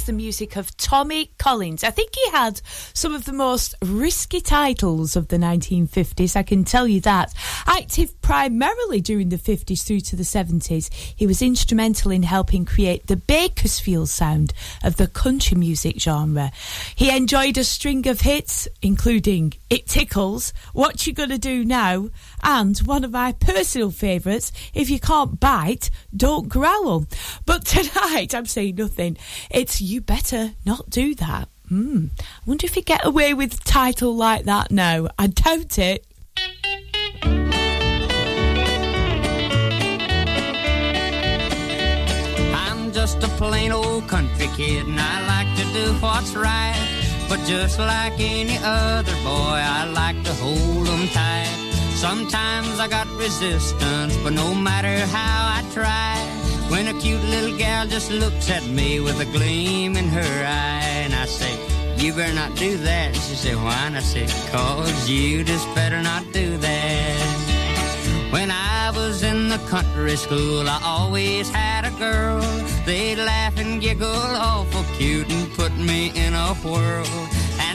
that's the music of Tommy Collins. I think he had some of the most risky titles of the 1950s, I can tell you that. Active primarily during the 50s through to the 70s, he was instrumental in helping create the Bakersfield sound of the country music genre. He enjoyed a string of hits, including It Tickles, What You Gonna Do Now, and one of my personal favourites, If You Can't Bite, Don't Growl. But tonight, I'm saying nothing. It's You Better Not Do That. Hmm. I wonder if you get away with a title like that now. I doubt it.
just a plain old country kid, and I like to do what's right. But just like any other boy, I like to hold 'em tight. Sometimes I got resistance, but no matter how I try, when a cute little gal just looks at me with a gleam in her eye, and I say, You better not do that. She said, Why? And I say, Cause you just better not do that the country school, I always had a girl. They'd laugh and giggle, awful cute, and put me in a whirl.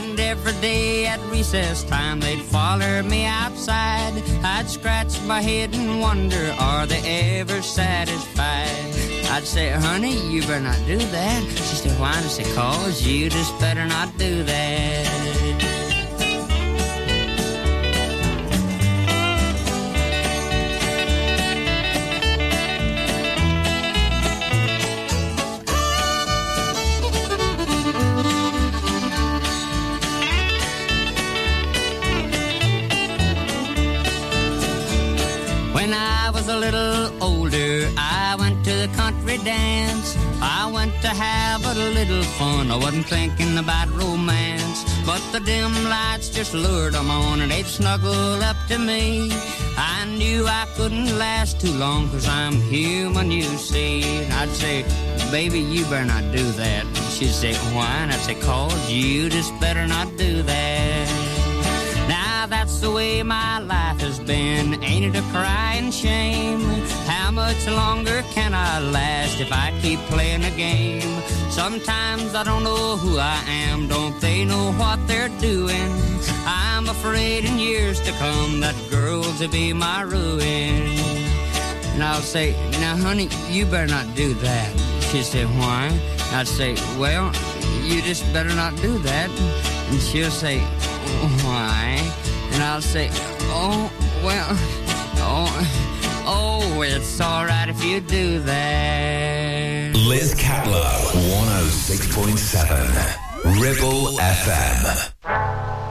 And every day at recess time, they'd follow me outside. I'd scratch my head and wonder, are they ever satisfied? I'd say, honey, you better not do that. She said, why? I said, cause you just better not do that. dance. I went to have a little fun. I wasn't thinking about romance. But the dim lights just lured them on and they snuggled up to me. I knew I couldn't last too long cause I'm human, you see. And I'd say, baby, you better not do that. she'd say, why? And I'd say, cause you just better not do that. Now that's the way my life has been. Ain't it a crying shame? much longer can I last if I keep playing the game? Sometimes I don't know who I am, don't they know what they're doing? I'm afraid in years to come that girls will be my ruin. And I'll say, Now, honey, you better not do that. she will say, Why? I'd say, Well, you just better not do that. And she'll say, Why? And I'll say, Oh, well, oh it's alright if you do that. Liz Catlow,
106.7, Ribble FM.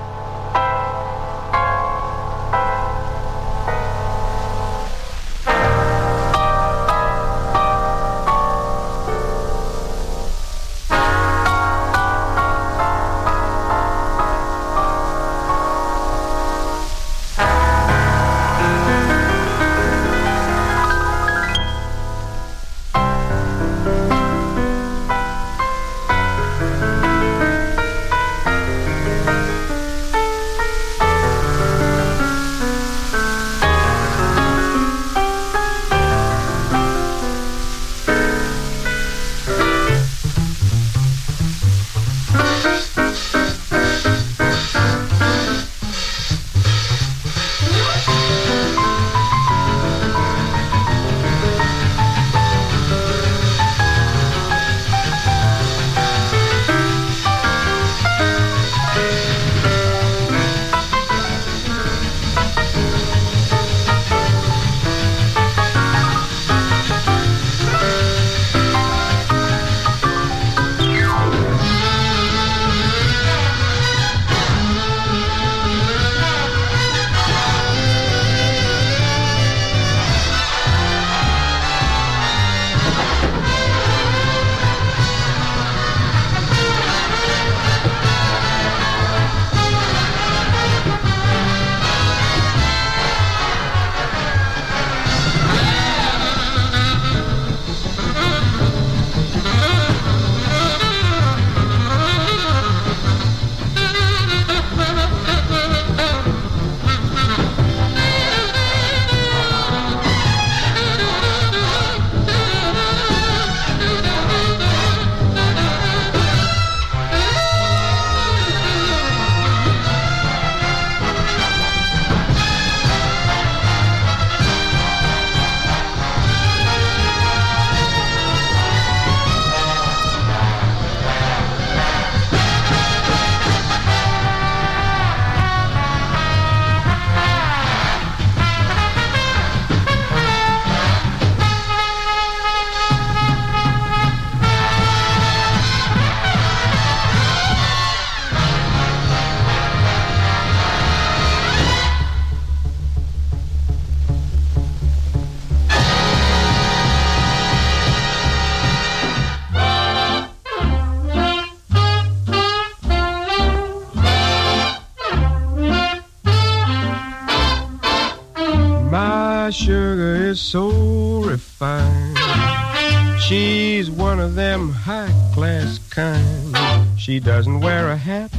doesn't wear a hat,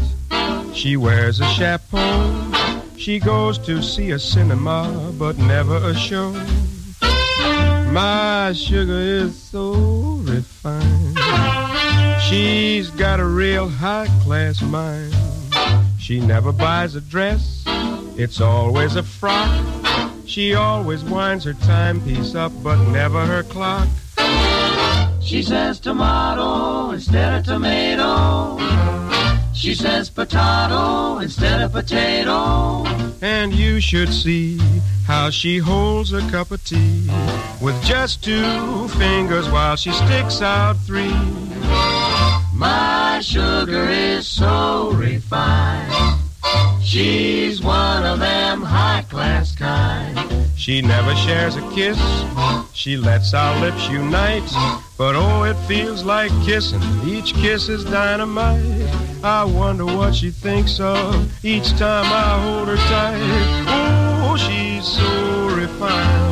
she wears a chapeau. She goes to see a cinema, but never a show. My sugar is so refined. She's got a real high class mind. She never buys a dress, it's always a frock. She always winds her timepiece up, but never her clock.
She says tomorrow instead of tomato. She says potato instead of potato.
And you should see how she holds a cup of tea with just two fingers while she sticks out three.
My sugar is so refined. She's one of them high class kind.
She never shares a kiss, she lets our lips unite. But oh, it feels like kissing, each kiss is dynamite. I wonder what she thinks of each time I hold her tight. Oh, she's so refined.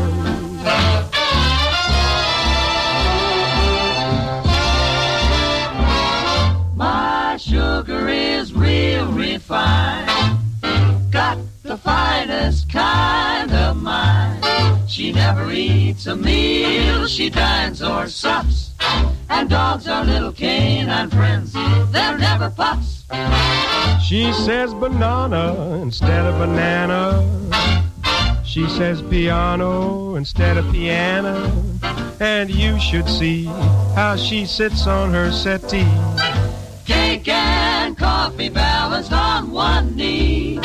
sugar is real refined. Got the finest kind of she never eats a meal, she dines or sups. And dogs are little canine friends, they're never pups.
She says banana instead of banana. She says piano instead of piano. And you should see how she sits on her settee.
Cake and coffee balanced on one knee.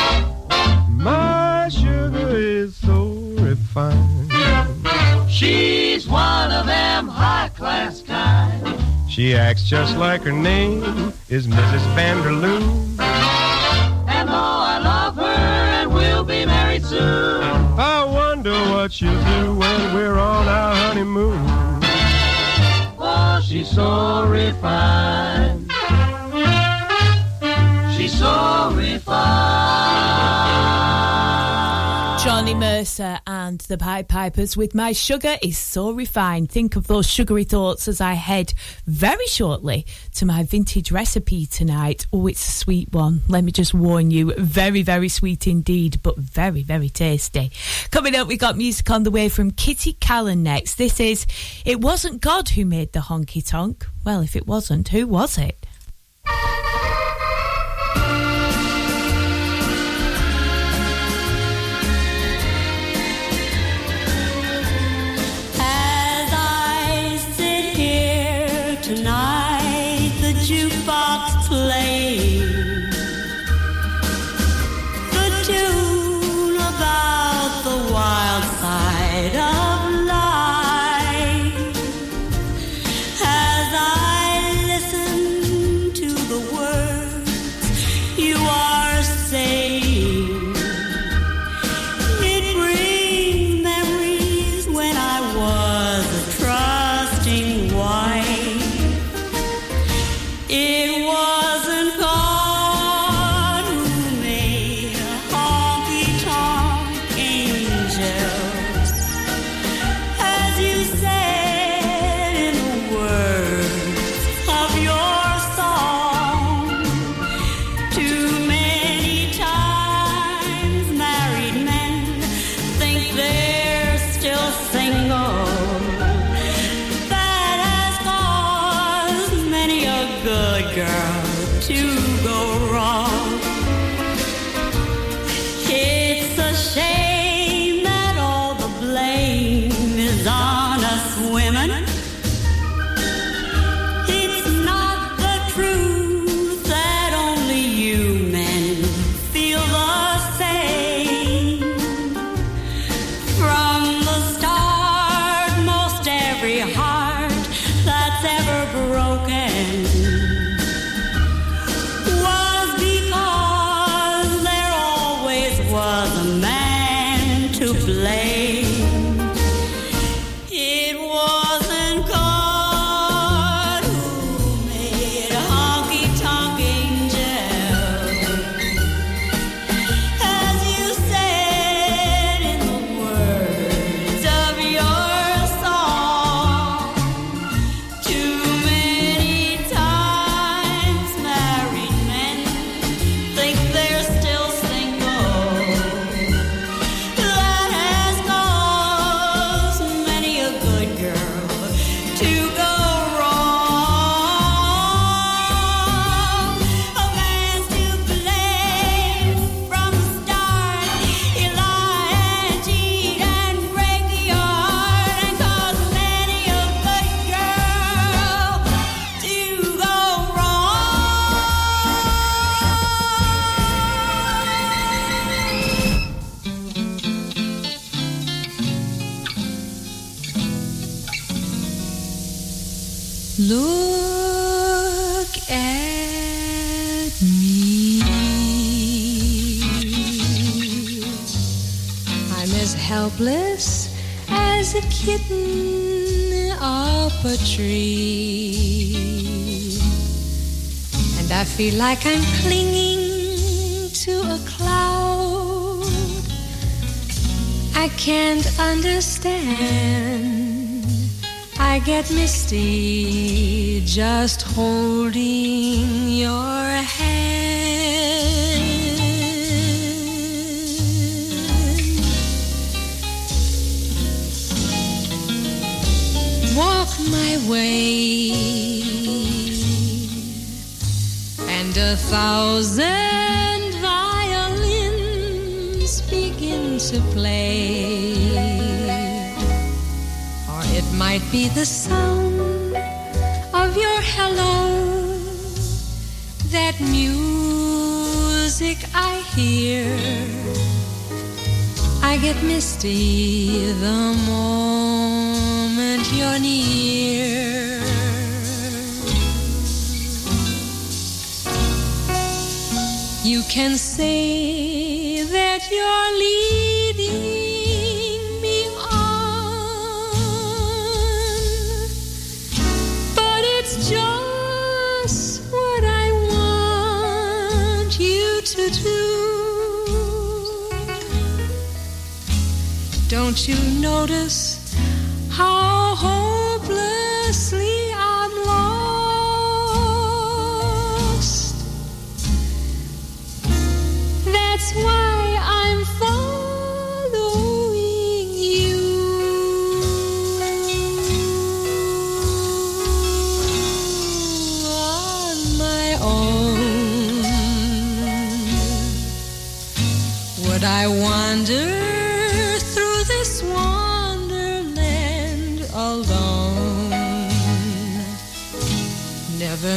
My sugar She's one of them high class kind.
She acts just like her name is Mrs. Vanderloo. And
oh, I love her, and we'll be married soon. I
wonder what she'll do when we're on our honeymoon.
Oh, she's so refined. She's so refined.
Johnny Mercer and the Pied Pipers with My Sugar is So Refined. Think of those sugary thoughts as I head very shortly to my vintage recipe tonight. Oh, it's a sweet one. Let me just warn you. Very, very sweet indeed, but very, very tasty. Coming up, we got music on the way from Kitty Callan next. This is It Wasn't God Who Made the Honky Tonk. Well, if it wasn't, who was it?
Look at me. I'm as helpless as a kitten up a tree. And I feel like I'm clinging to a cloud. I can't understand I get misty just holding your hand. Walk my way, and a thousand violins begin to play might be the sound of your hello, that music I hear. I get misty the moment you're near. You can say that you're leaving Don't you notice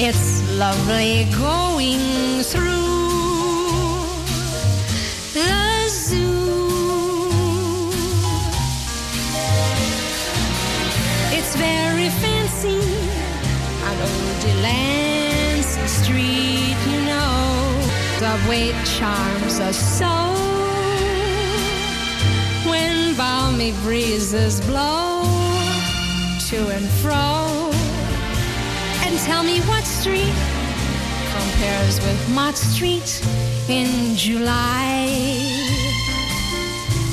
It's lovely going through the zoo. It's very fancy on old Delancey Street, you know. The way charms us so when balmy breezes blow to and fro and tell me what street compares with Mott Street in July.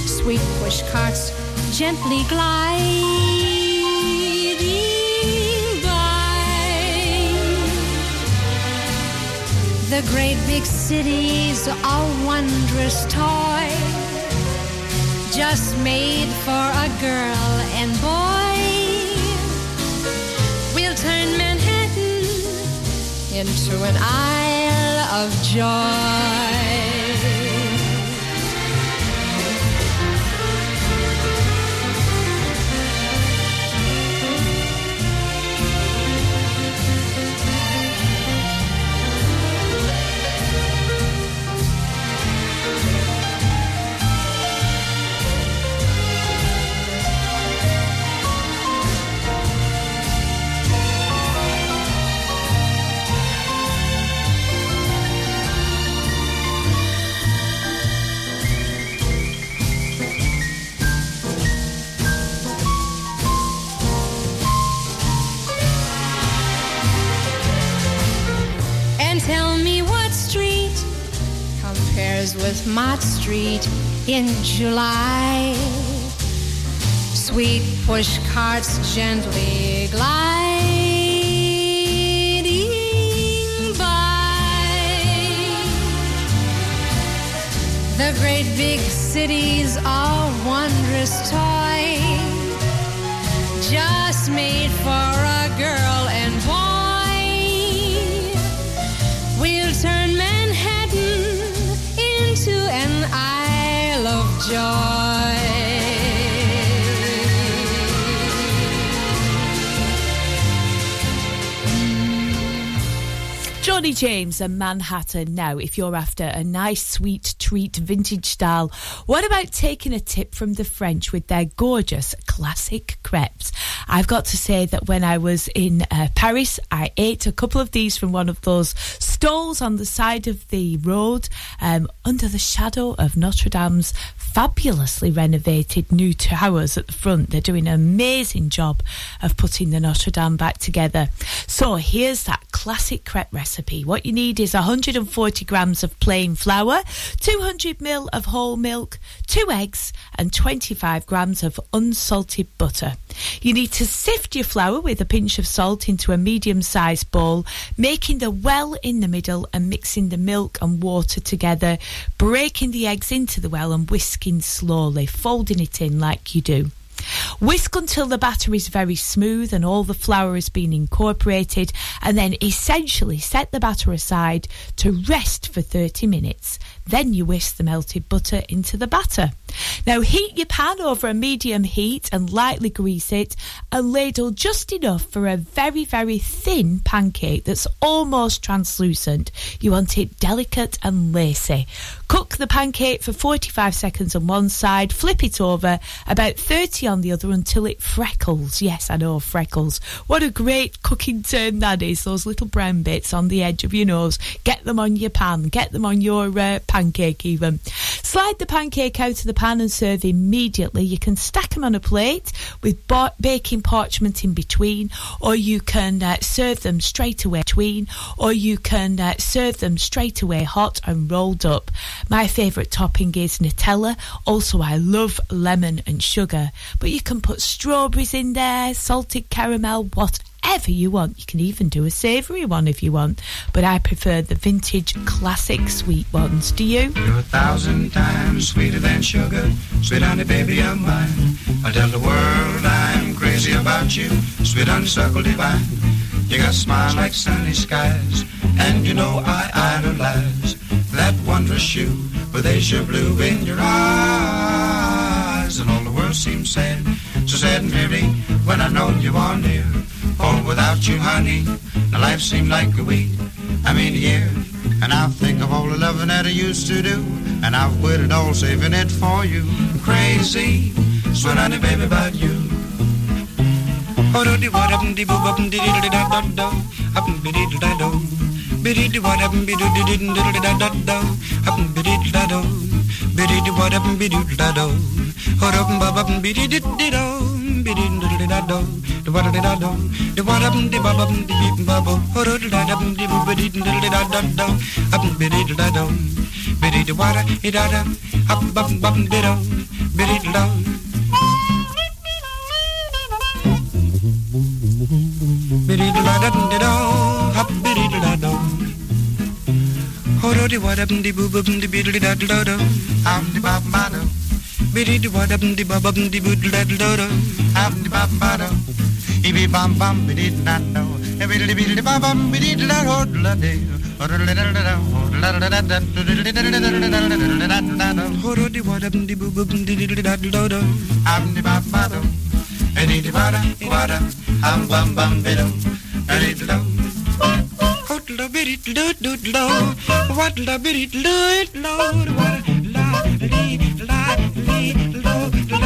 Sweet push carts gently glide by. The great big cities are wondrous toy, just made for a girl and boy. We'll turn men into an isle of joy. was Mott Street in July. Sweet push carts gently gliding by. The great big cities are wondrous toy, just made for
joy. Joni James and Manhattan. Now, if you're after a nice, sweet treat vintage style. What about taking a tip from the French with their gorgeous classic crepes? I've got to say that when I was in uh, Paris, I ate a couple of these from one of those stalls on the side of the road um, under the shadow of Notre Dame's fabulously renovated new towers at the front. They're doing an amazing job of putting the Notre Dame back together. So here's that classic crepe recipe. What you need is 140 grams of plain flour, two 200 ml of whole milk, two eggs, and 25 grams of unsalted butter. You need to sift your flour with a pinch of salt into a medium sized bowl, making the well in the middle and mixing the milk and water together, breaking the eggs into the well and whisking slowly, folding it in like you do. Whisk until the batter is very smooth and all the flour has been incorporated, and then essentially set the batter aside to rest for 30 minutes. Then you whisk the melted butter into the batter. Now heat your pan over a medium heat and lightly grease it and ladle just enough for a very, very thin pancake that's almost translucent. You want it delicate and lacy. Cook the pancake for 45 seconds on one side, flip it over about 30 on the other until it freckles. Yes, I know, freckles. What a great cooking term that is, those little brown bits on the edge of your nose. Get them on your pan, get them on your uh, pancake even. Slide the pancake out of the pan and serve immediately. You can stack them on a plate with baking parchment in between, or you can uh, serve them straight away between, or you can uh, serve them straight away hot and rolled up. My favourite topping is Nutella. Also, I love lemon and sugar, but you can put strawberries in there, salted caramel, what whatever you want. You can even do a savoury one if you want, but I prefer the vintage classic sweet ones. Do you? You're a thousand times sweeter than sugar, sweet honey, baby of mine. I tell the world I'm crazy about you, sweet honeysuckle divine. You got a smile like sunny skies, and you know I idolize that wondrous you with azure blue in your eyes. And all the world seems sad, so sad and dreary when I know you are near. Oh, without you, honey. Now life seemed like a weed. I mean a year. And I think of all the loving that I used to do. And I've quit it all, saving it for you. crazy, sweet honey, baby, about you. Oh, do what da da da da da biddy what da da da da biddy what da up up and biddy da da wada da dum de wada bum de baba bum de bim babo horo da da bum de bu bidi da da da da up bidi da dum bidi da wada da da up bum bum de dum bidi da bidi da da da da up bidi da da horo de wada bum de bu bum de bidi da da da am de bam bam bidi da wada bum de baba bum de bu da da da am de bam bam Dibby bum bum, we did not know. Every little bit bum bum, we did not hold the day. What the bit it load, what la, lee, la, lee, low, la, la, la, la, la, la, la, la,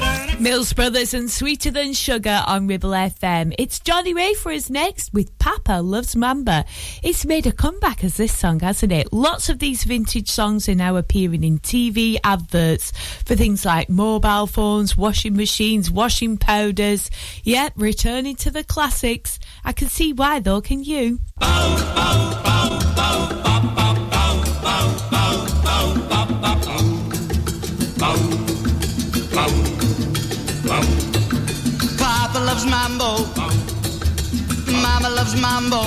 la, Mills Brothers and Sweeter Than Sugar on Ribble FM. It's Johnnie Ray for us next with Papa Loves Mambo. It's made a comeback as this song, hasn't it? Lots of these vintage songs are now appearing in TV adverts for things like mobile phones, washing machines, washing powders. Yep, returning to the classics. I can see why though, can you? Bow, bow, bow.
John's mambo.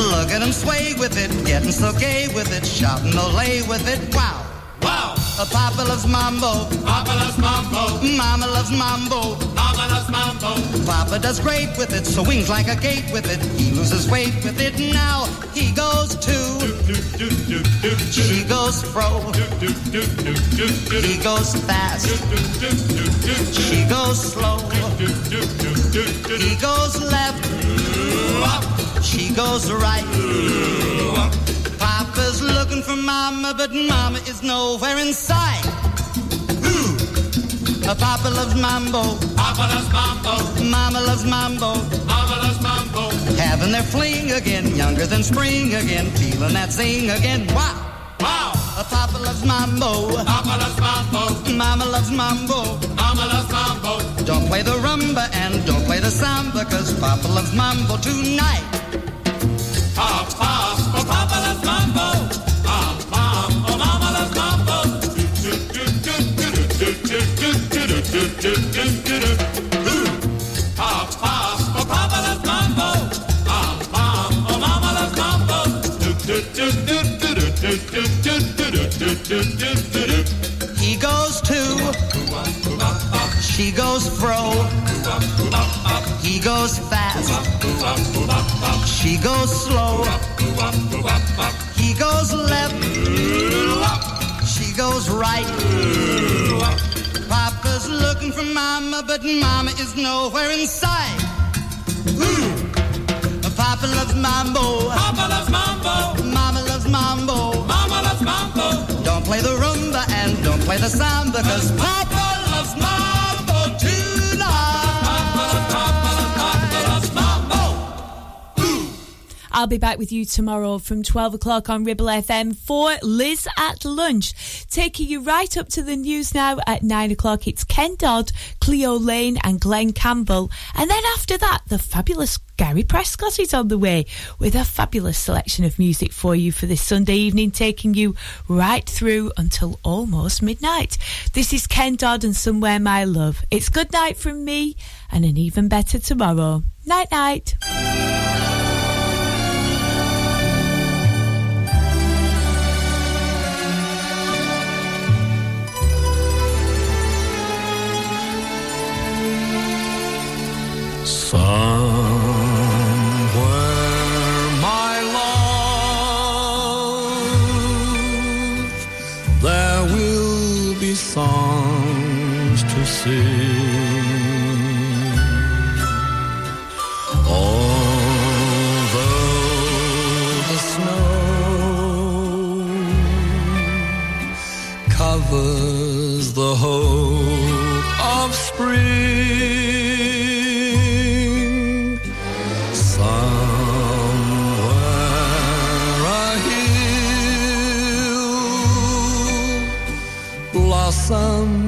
Look at him sway with it, getting so gay with it, shouting olay with it. Wow. Wow. A papa loves mambo. Papa loves mambo. Mama loves mambo. Mama loves mambo. Papa does great with it, swings like a gate with it. He loses weight with it. Now he goes to. She goes fro. He goes fast. She goes slow. He goes left. She goes right. Papa's looking for Mama, but Mama is nowhere in sight. Papa loves mambo. Papa loves mambo. Mama loves mambo. Mama loves mambo. Having their fling again, younger than spring again, feeling that zing again. Wow. Wow. Papa loves mambo. Papa loves mambo. Mama loves mambo. Mama loves mambo. Don't play the rumba and don't play the samba, cause Papa loves mambo tonight. Pop, pop, oh, Papa loves mambo. Pop, pop, oh, Mama loves do, do, do, do, do, do, do, do, do, do, do, do, do, He goes fro. He goes fast. She goes slow. He goes left. She goes right. Papa's looking for Mama, but Mama is nowhere in sight. Ooh. Hmm. Papa loves mambo. Papa loves mambo. Mama loves mambo. Mama loves mambo. Don't play the rumba and don't play the samba, cause Papa loves mambo.
I'll be back with you tomorrow from 12 o'clock on Ribble FM for Liz at Lunch, taking you right up to the news now at 9 o'clock. It's Ken Dodd, Cleo Laine, and Glen Campbell. And then after that, the fabulous Gary Prescott is on the way with a fabulous selection of music for you for this Sunday evening, taking you right through until almost midnight. This is Ken Dodd and Somewhere My Love. It's good night from me and an even better tomorrow. Night night. Somewhere, my love, there will be songs to sing. Although the snow covers the hope of spring. sun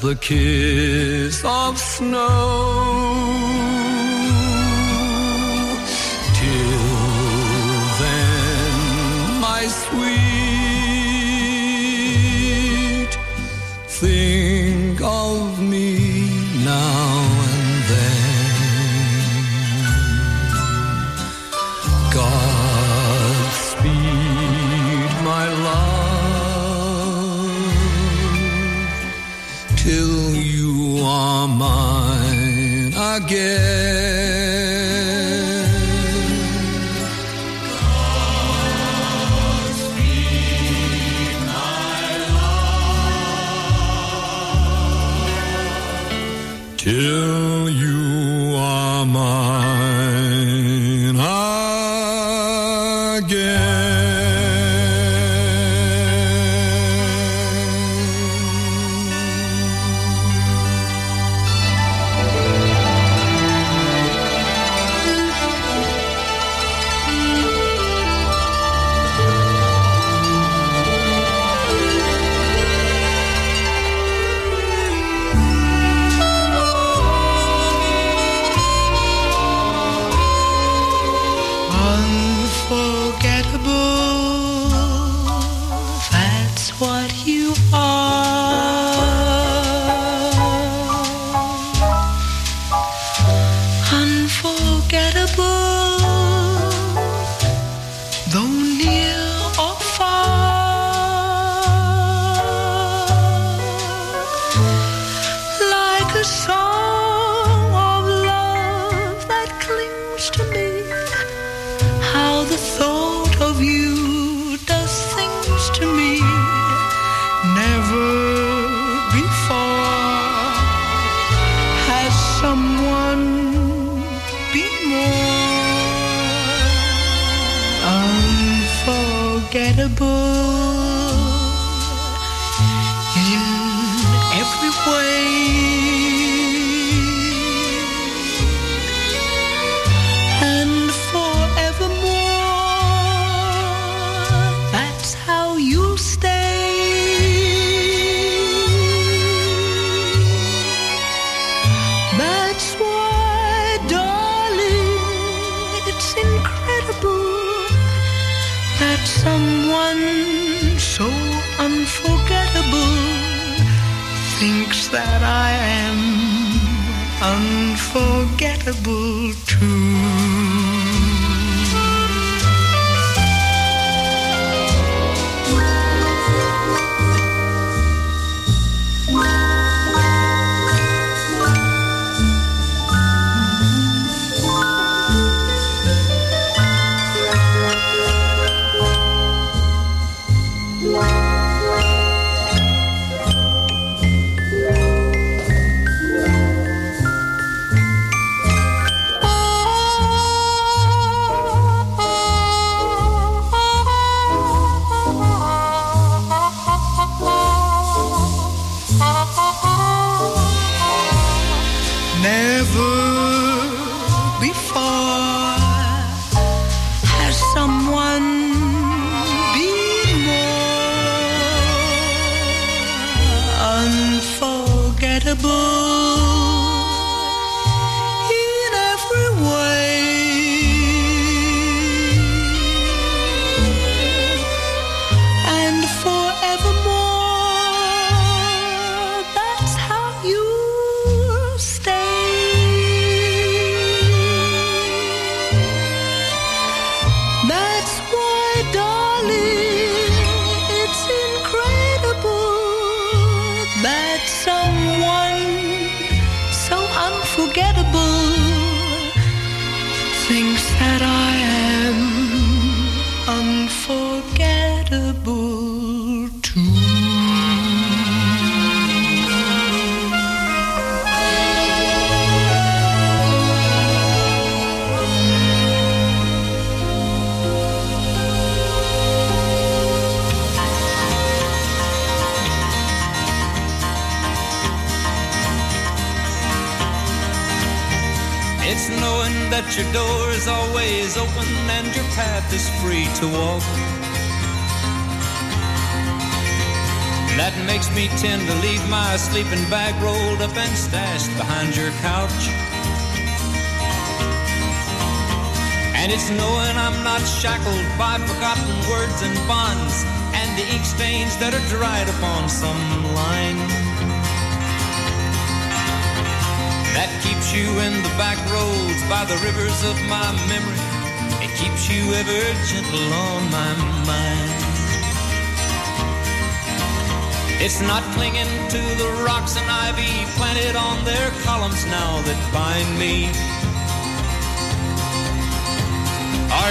the kiss of snow.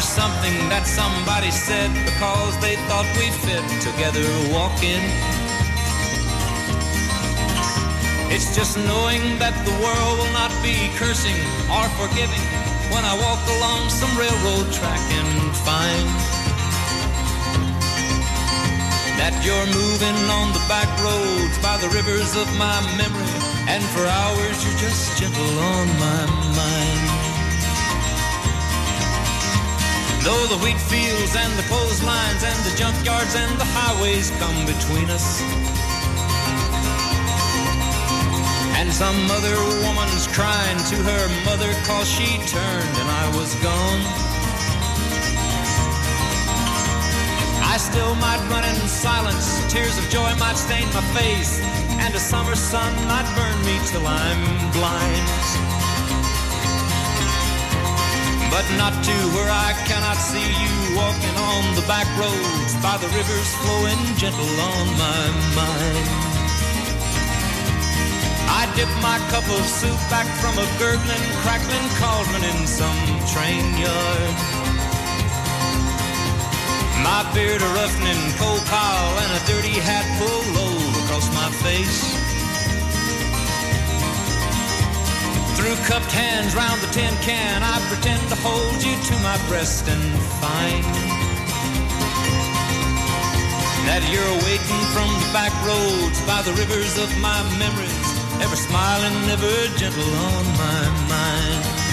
something that somebody said because they thought we fit together walking. It's just knowing that the world will not be cursing or forgiving when I walk along some railroad track and find that you're moving on the back roads by the rivers of my memory, and for hours you're just gentle on my mind. Though the wheat fields and the clotheslines and the junkyards and the highways come between us. And some other woman's crying to her mother cause she turned and I was gone. I still might run in silence, tears of joy might stain my face, and a summer sun might burn me till I'm blind but not to where I cannot see you walking on the back roads by the rivers flowing gentle on my mind. I dip my cup of soup back from a gurgling, crackling cauldron in some train yard. My beard a roughening coal pile and a dirty hat pulled low across my face. Through cupped hands round the tin can, I pretend to hold you to my breast and find that you're waiting from the back roads by the rivers of my memories, ever smiling, ever gentle on my mind.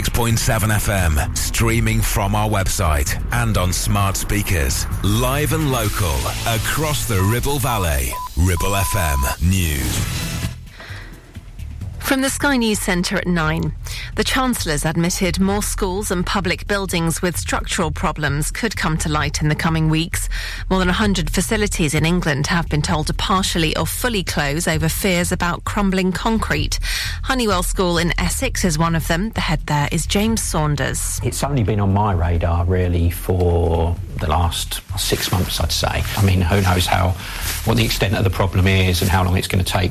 106.7 FM, streaming from our website and on smart speakers. Live and local, across the Ribble Valley. Ribble FM News.
From the Sky News Centre at 9. The Chancellor's admitted more schools and public buildings with structural problems could come to light in the coming weeks. More than 100 facilities in England have been told to partially or fully close over fears about crumbling concrete. Honywood School in Essex is one of them. The head there is James Saunders.
It's only been on my radar really for the last six months, I'd say. I mean, who knows how, what the extent of the problem is and how long it's going to take